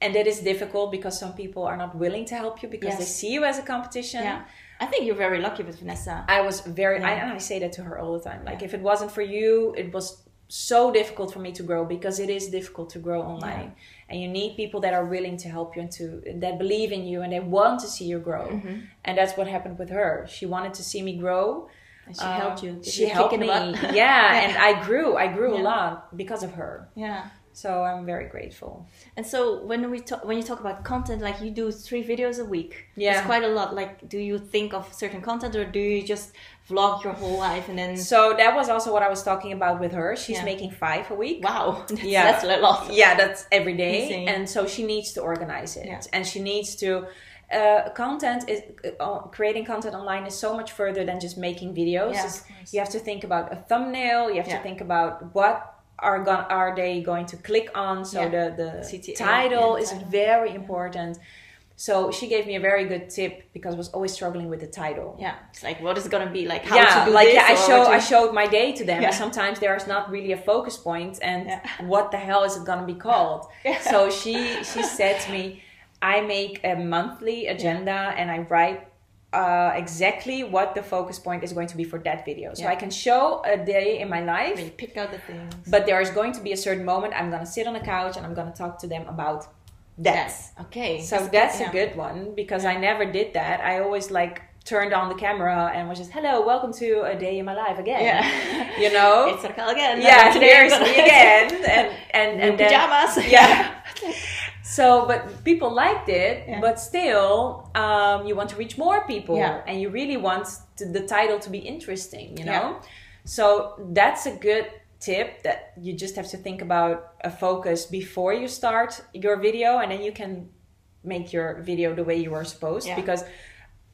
and that is difficult because some people are not willing to help you because they see you as a competition Yeah. I think you're very lucky with Vanessa. I was very, I, and I say that to her all the time. Like, Yeah. if it wasn't for you, it was so difficult for me to grow because it is difficult to grow online, and you need people that are willing to help you and to that believe in you and they want to see you grow. Mm-hmm. And that's what happened with her. She wanted to see me grow. And she Um, helped you. Did She you helped me. the yeah, and I grew. I grew a lot because of her. Yeah. So I'm very grateful. And so when we talk, when you talk about content, like you do three videos a week. Yeah. It's quite a lot. Like, do you think of certain content or do you just vlog your whole life and then? So that was also what I was talking about with her. She's Yeah. making five a week. Wow. That's, Yeah. That's a lot. yeah that's every day Insane. and so she needs to organize it Yeah. and she needs to uh, content is uh, creating content online is so much further than just making videos Yeah, It's- of course. you have to think about a thumbnail you have Yeah. to think about what are going are they going to click on so Yeah. the the CTA, title yeah, is title. very important so she gave me a very good tip because I was always struggling with the title Yeah. It's like, what is it gonna be? Like, how yeah, to do like this? yeah, I show to- I showed my day to them. Yeah. Sometimes there's not really a focus point, and Yeah. what the hell is it gonna be called? Yeah. So she she said to me, I make a monthly agenda and I write uh, exactly what the focus point is going to be for that video. So Yeah. I can show a day in my life. When you pick out the things. But there is going to be a certain moment I'm gonna sit on a couch and I'm gonna talk to them about that. Yes. Okay. So that's yeah. a good one because I never did that. I always like turned on the camera and was just, hello, welcome to a day in my life again. Yeah. You know? It's Raquel again. yeah, today there's I'm me again. And and, In and then- pajamas. yeah. So, but people liked it, Yeah. but still, um, you want to reach more people, Yeah. and you really want to, the title to be interesting, you know. Yeah. So that's a good tip that you just have to think about a focus before you start your video, and then you can make your video the way you are supposed because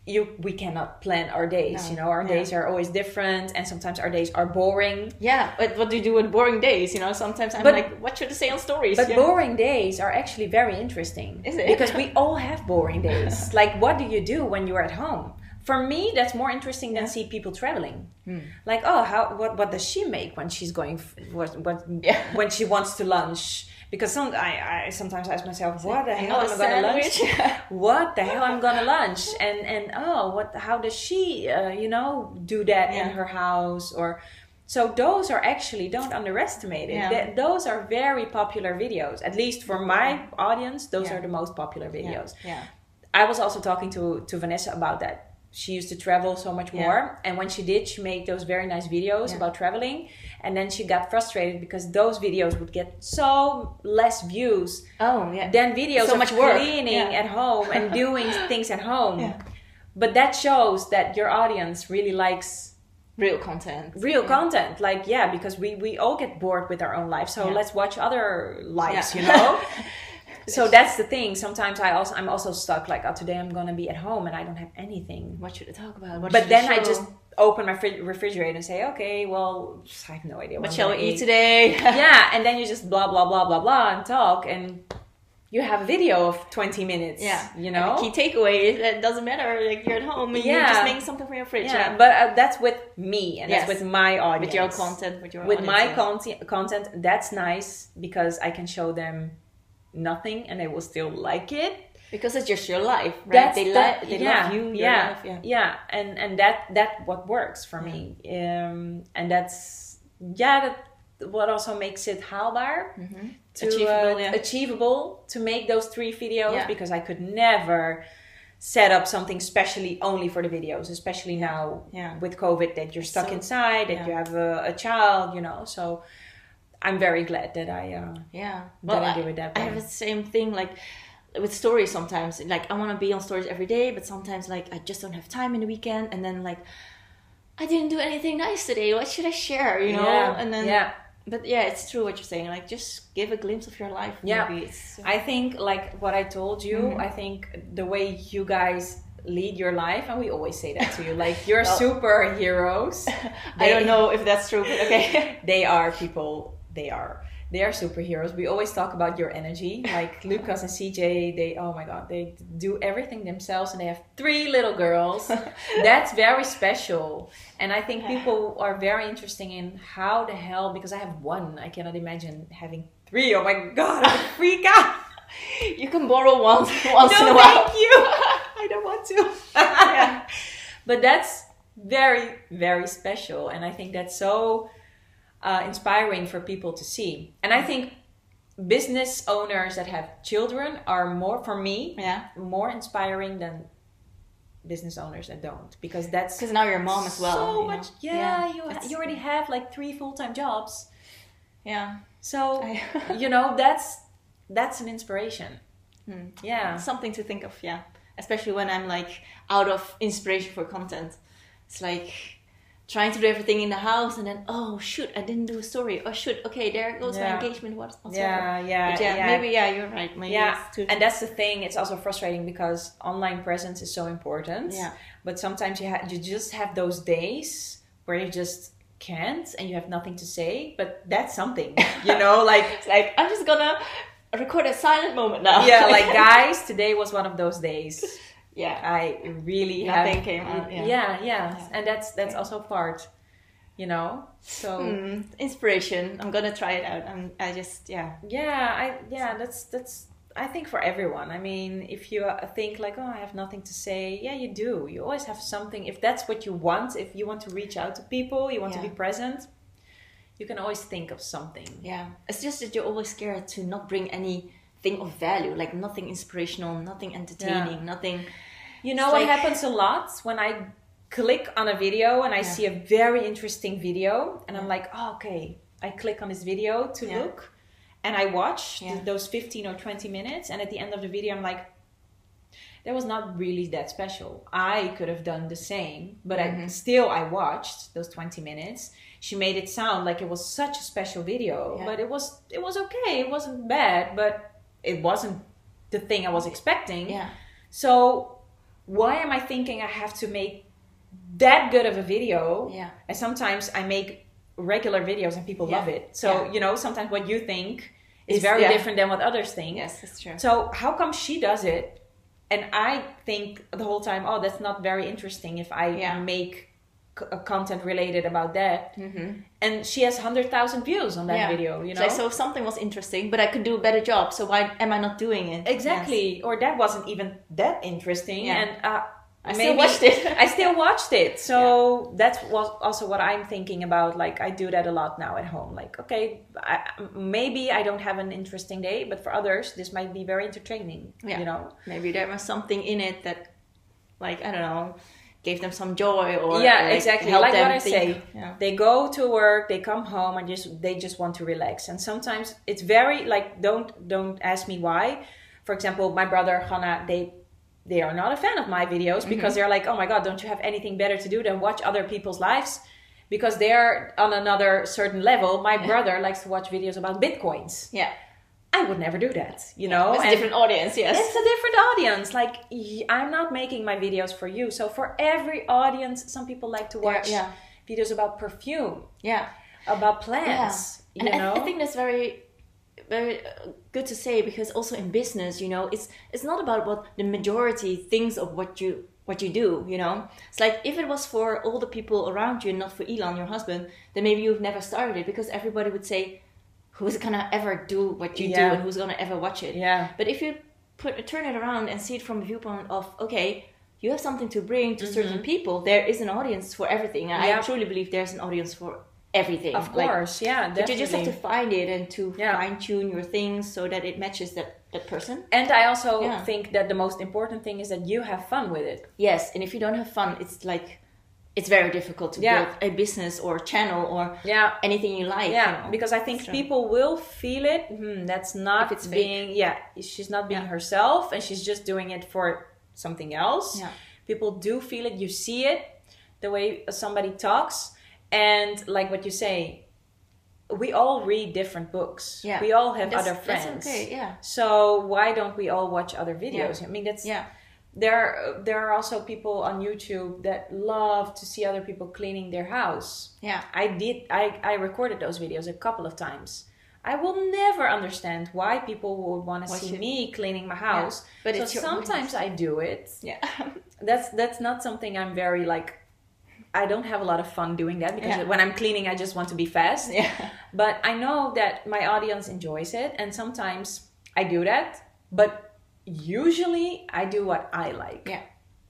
you we cannot plan our days No. you know our Yeah. days are always different and sometimes our days are boring Yeah, but what do you do with boring days? You know, sometimes I'm But- like, what should I say on stories? But Yeah. boring days are actually very interesting. Is it? Because we all have boring days. like, what do you do when you're at home? For me, that's more interesting than see people traveling. Hmm. Like, oh, how what what does she make when she's going? f- What what Yeah. when she wants to lunch? Because some I, I sometimes ask myself, what the hell am I gonna lunch? what the hell I'm gonna lunch? And and oh, what? How does she, uh, you know, do that in her house or? So those are actually don't underestimate it. Yeah. Th- those are very popular videos. At least for my audience, those Yeah. are the most popular videos. Yeah. I was also talking to to Vanessa about that. She used to travel so much Yeah. more, and when she did, she made those very nice videos Yeah. about traveling. And then she got frustrated because those videos would get so less views Oh, yeah. than videos So of much work. cleaning Yeah. at home and doing things at home. Yeah. But that shows that your audience really likes Real content. real Yeah. content like yeah because we we all get bored with our own life so Yeah. let's watch other lives Yeah. you know so that's the thing sometimes i also i'm also stuck like oh today i'm gonna be at home and i don't have anything What should I talk about? What but then i just open my fri- refrigerator and say okay well i have no idea what, shall we eat today? yeah and then you just blah blah blah blah blah and talk and you have a video of 20 minutes Yeah. you know the key takeaway is that it doesn't matter. Like you're at home and you're Yeah. just making something from your fridge. yeah, but uh, that's with me and Yes. that's with my audience with your content, with your with my audiences. content content that's nice because i can show them nothing and they will still like it because it's just your life, right? that's they that- li- they yeah, love you, your yeah, life, yeah. yeah and and that that what works for me um and that's yeah that what also makes it haalbaar to, Achievable, uh, yeah. achievable to make those three videos Yeah. because i could never set up something specially only for the videos especially now Yeah. with covid that you're stuck So- inside that yeah. you have a, a child you know so i'm very glad that i uh, Yeah. That Well, I I, do it that I have the same thing like with stories sometimes. Like I want to be on stories every day, but sometimes like I just don't have time in the weekend, and then like I didn't do anything nice today. What should I share? You know? yeah And then yeah But yeah, it's true what you're saying. Like just give a glimpse of your life. Yeah. Maybe it's I think like what I told you, Mhm. I think the way you guys lead your life, and we always say that to you, like you're Well- superheroes. I don't know if that's true, but okay. They are people. They are. they are superheroes. We always talk about your energy. Like Lucas and CJ, they oh my god, they do everything themselves and they have three little girls. That's very special. And I think people are very interesting in how the hell because I have one. I cannot imagine having three. Oh my god, I freak out. You can borrow one once no, in a while. thank you. I don't want to. Yeah. But that's very, very special. And I think that's so uh, inspiring for people to see. And I think business owners that have children are more, for me, Yeah. more inspiring than business owners that don't. Because that's Because now you're a mom as well. so you know? much. Yeah, you, you already have like three full time jobs. Yeah. So, I- you know, that's that's an inspiration. Hmm. Yeah. Something to think of, yeah. Especially when I'm like out of inspiration for content. It's like trying to do everything in the house and then oh shoot, I didn't do a story. Oh shoot, okay, there goes Yeah. my engagement. What. Yeah, yeah, yeah, yeah. maybe yeah, you're right. Maybe yeah and that's the thing it's also frustrating because online presence is so important Yeah. but sometimes you ha- you just have those days where you just can't and you have nothing to say but that's something you know like like I'm just gonna record a silent moment now. yeah like guys today was one of those days yeah. i really Nothing have came out, yeah. yeah, yeah Yeah. and that's that's also part you know so Hmm, inspiration. I'm gonna try it out. I'm, I just yeah. yeah i yeah that's that's i think for everyone i mean if you uh, think like oh i have nothing to say yeah you do you always have something if that's what you want if you want to reach out to people you want to be present you can always think of something Yeah, it's just that you're always scared to not bring anything of value, like nothing inspirational, nothing entertaining, nothing. you know what happens a lot when i click on a video and i Yeah. see a very interesting video and i'm like oh, okay i click on this video to Yeah. look and i watch th- those 15 or 20 minutes and at the end of the video i'm like that was not really that special i could have done the same but i Mhm. still i watched those 20 minutes she made it sound like it was such a special video Yeah. but it was it was okay it wasn't bad but it wasn't the thing i was expecting Yeah, so why am I thinking I have to make that good of a video? yeah, And sometimes I make regular videos and people Yeah. love it. So, Yeah. you know, sometimes what you think is Is- very yeah. different than what others think. yes, that's true. So how come she does it? And I think the whole time, oh, that's not very interesting if I make c- a content related about that. Mm-hmm. And she has 100,000 views on that Yeah. video, you know? so if something was interesting, but I could do a better job, so why am I not doing it? Exactly. Or that wasn't even that interesting. Yeah. And uh, I still watched it. I still watched it. So that's was also what I'm thinking about. Like I do that a lot now at home. Like okay, I, maybe I don't have an interesting day, but for others this might be very entertaining. Yeah. You know. Maybe there was something in it that, like I don't know, gave them some joy or yeah, like, exactly. Like what I think- say. Yeah. They go to work, they come home, and just they just want to relax. And sometimes it's very like don't don't ask me why. For example, my brother Hannah, they they are not a fan of my videos mm-hmm. because they're like, oh my god, don't you have anything better to do than watch other people's lives? Because they're on another certain level. My brother likes to watch videos about bitcoins. Yeah, I would never do that, you know. it's a different audience. Yes, it's a different audience. Like I'm not making my videos for you. So for every audience, some people like to watch yeah. videos about perfume, yeah. about plants. and You I, know, I think that's very very uh, good to say because also in business you know it's it's not about what the majority thinks of what you what you do you know it's like if it was for all the people around you and not for elon your husband then maybe you've never started it because everybody would say who's gonna ever do what you Yeah. do and who's gonna ever watch it yeah, but if you put turn it around and see it from the viewpoint of okay you have something to bring to certain people there is an audience for everything and Mm-hmm. Yeah. i truly believe there's an audience for everything of Like, course, yeah. but you just have to find it and to Yeah. fine tune your things so that it matches that, that person. And I also Yeah. think that the most important thing is that you have fun with it. Yes, and if you don't have fun, it's like it's very difficult to Yeah. build a business or channel or Yeah. anything you like. Yeah, you know. because I think So- people will feel it. Hmm, that's not If it's fake. being. Yeah, she's not being Yeah. herself, and she's just doing it for something else. Yeah. People do feel it. You see it, the way somebody talks, and like what you say. We all read different books. Yeah. We all have That's- other friends. That's okay. Yeah. So why don't we all watch other videos? I mean, that's Yeah. There. Are, there are also people on YouTube that love to see other people cleaning their house. Yeah. I did. I I recorded those videos a couple of times. I will never understand why people would want to see should- me cleaning my house. But so sometimes I do it. Yeah. That's that's not something I'm very like. I don't have a lot of fun doing that because Yeah. when I'm cleaning, I just want to be fast. yeah. But I know that my audience enjoys it, and sometimes I do that. But usually, I do what I like. Yeah.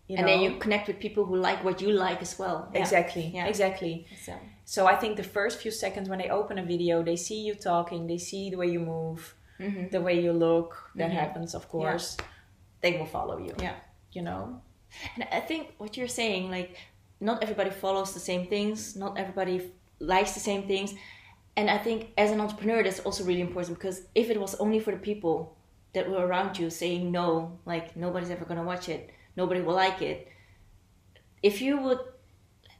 You and then you connect with people who like what you like as well. Yeah. exactly, Yeah. exactly. So, So I think the first few seconds when they open a video, they see you talking, they see the way you move, mhm. the way you look. That Mhm. happens, of course. They will follow you. Yeah. You know. And I think what you're saying, like, not everybody follows the same things, not everybody likes the same things. And I think as an entrepreneur, that's also really important because if it was only for the people that were around you saying no, like, nobody's ever going to watch it, nobody will like it. If you would,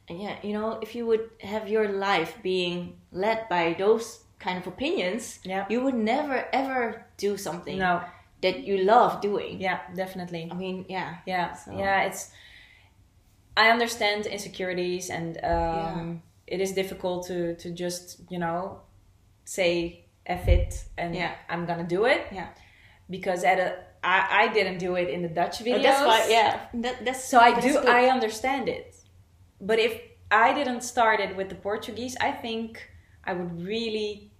yeah, you know, if you would have your life being led by those kind of opinions, Yeah. you would never ever do something No. that you love doing. Yeah, definitely. I mean, yeah. Yeah, So- yeah. It's. I understand insecurities, and um, it is difficult to to just you know say "f it" and Yeah. I'm gonna do it Yeah. Because at a I, I didn't do it in the Dutch videos. Oh, that's why, yeah. That, that's So I do. good. I understand it, but if I didn't start it with the Portuguese, I think I would really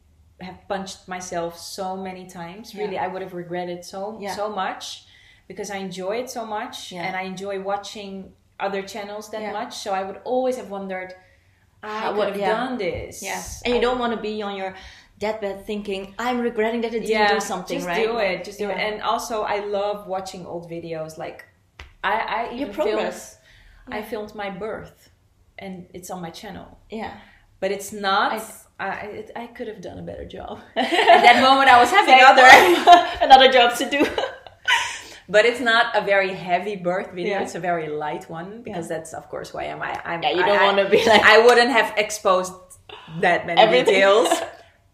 have punched myself so many times. Yeah. Really, I would have regretted so Yeah. so much because I enjoy it so much, Yeah. and I enjoy watching other channels that much. So I would always have wondered, I could what- have done this. Yeah, and you don't want to be on your deathbed thinking, "I'm regretting that I didn't yeah, do something." just right? do it. Just do it. And also, I love watching old videos. Like, I I your even filmed, progress. I filmed my birth, and it's on my channel. Yeah, but it's not. I- I I, it, I could have done a better job. At that moment, I was having other, another job to do. but it's not a very heavy birth video. Yeah. It's a very light one because that's of course who I am. I, I'm, yeah, you don't want to be like I wouldn't have exposed that many Everything. details,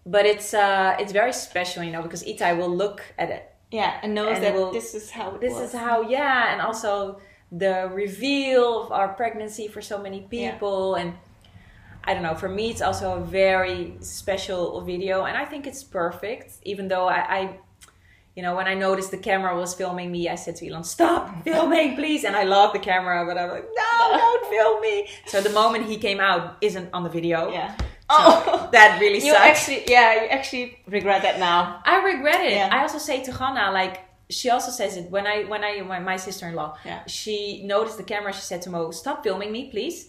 but it's uh it's very special, you know, because Itai will look at it. yeah, and knows And that we'll- this is how it This was. is how, yeah, and also the reveal of our pregnancy for so many Yeah. people and. I don't know. For me, it's also a very special video, and I think it's perfect. Even though I, I you know, when I noticed the camera was filming me, I said to Elon, "Stop filming, please!" And I love the camera, but I'm like, "No, don't film me!" So the moment he came out isn't on the video. yeah. So that really you sucks. actually, yeah, you actually regret that now. I regret it. Yeah. I also say to Ghana, like she also says it when I when I when my sister in law. Yeah. She noticed the camera. She said to Mo, "Stop filming me, please."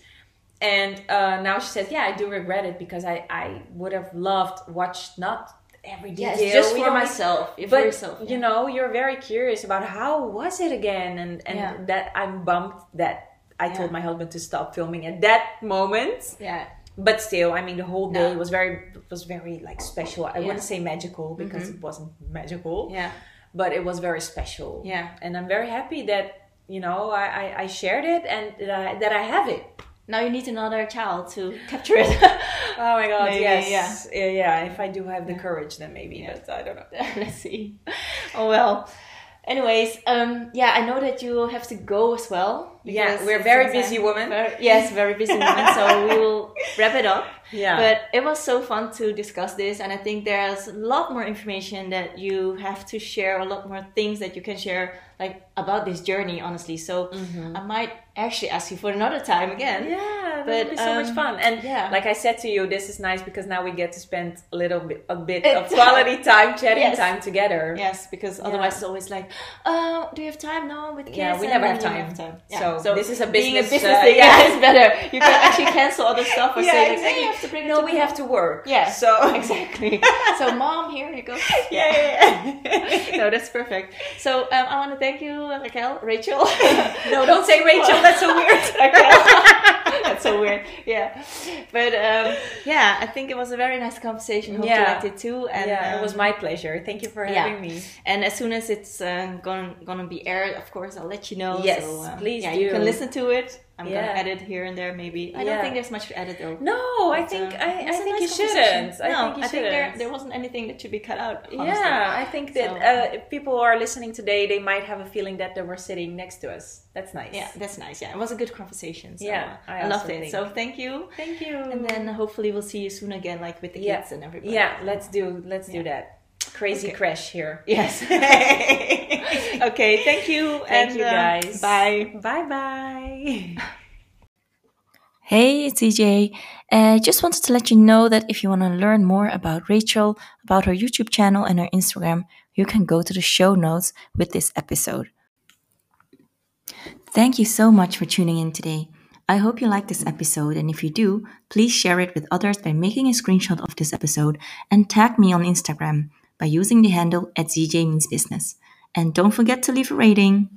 And uh, now she says, "Yeah, I do regret it because I I would have loved watched not every detail. it's just for myself. For but yourself. you know, you're very curious about how was it again, and and Yeah. that I'm bummed that I Yeah. told my husband to stop filming at that moment. yeah, But still, I mean, the whole day No. was very was very like special. I Yeah. wouldn't say magical because Mhm. it wasn't magical, yeah, but it was very special. yeah. and I'm very happy that you know I, I, I shared it and that I, that I have it. Now you need another child to capture it. Oh my god! Maybe, yes, yeah. yeah, yeah. If I do have the courage, then maybe. Yeah. But I don't know. Let's see. Oh well. Anyways, um, yeah, I know that you have to go as well. Yeah, we're very busy women. Very- yes, very busy women. so we will wrap it up. Yeah. But it was so fun to discuss this, and I think there's a lot more information that you have to share, a lot more things that you can share, like about this journey, honestly. So I might actually ask you for another time again. Mm-hmm. yeah, that But, would be so much um, fun. And yeah. like I said to you, this is nice because now we get to spend a little bit, a bit of quality time, chatting Yes. time together. Yes, because otherwise it's always like, oh, do you have time? No, with kids. Yeah, we never then have time. Yeah. So this is a business. being a business, uh, thing. yeah. Yeah, it's better. You can actually cancel other stuff or Yeah, say, like, exactly. you have to bring No, to we have to work. Yeah. So exactly. so, mom, here you go. yeah, yeah, yeah. no, that's perfect. So, um, I want to thank you, Raquel, Rachel. no, don't say Rachel. That's so weird. Raquel. that's so weird. Yeah, but um, yeah, I think it was a very nice conversation. Hope you liked it too. And yeah, it um, was my pleasure. Thank you for yeah. having me. And as soon as it's uh, gonna gonna be aired, of course, I'll let you know. Yes, so, uh, please Yeah, you can listen to it. I'm Yeah. gonna edit here and there maybe. I Yeah. don't think there's much to edit though. No, I think uh, I, I think nice you shouldn't. I no, think you I think there shouldn't. there wasn't anything that should be cut out. honestly. Yeah, I think that So- uh, if people who are listening today, they might have a feeling that they were sitting next to us. That's nice. Yeah, that's nice. Yeah, it was a good conversation. So Yeah, I, I loved it. think. So thank you. Thank you. And then hopefully we'll see you soon again, like with the yeah, kids and everybody. yeah, let's do let's do that. Crazy Okay. crash here. Yes. okay. Thank you. Thank and, you, uh, guys. bye. Bye bye. Hey, it's CJ. I just wanted to let you know that if you want to learn more about Rachel, about her YouTube channel and her Instagram, you can go to the show notes with this episode. Thank you so much for tuning in today. I hope you liked this episode, and if you do, please share it with others by making a screenshot of this episode and tag me on Instagram by using the handle at CJ Means Business. And don't forget to leave a rating.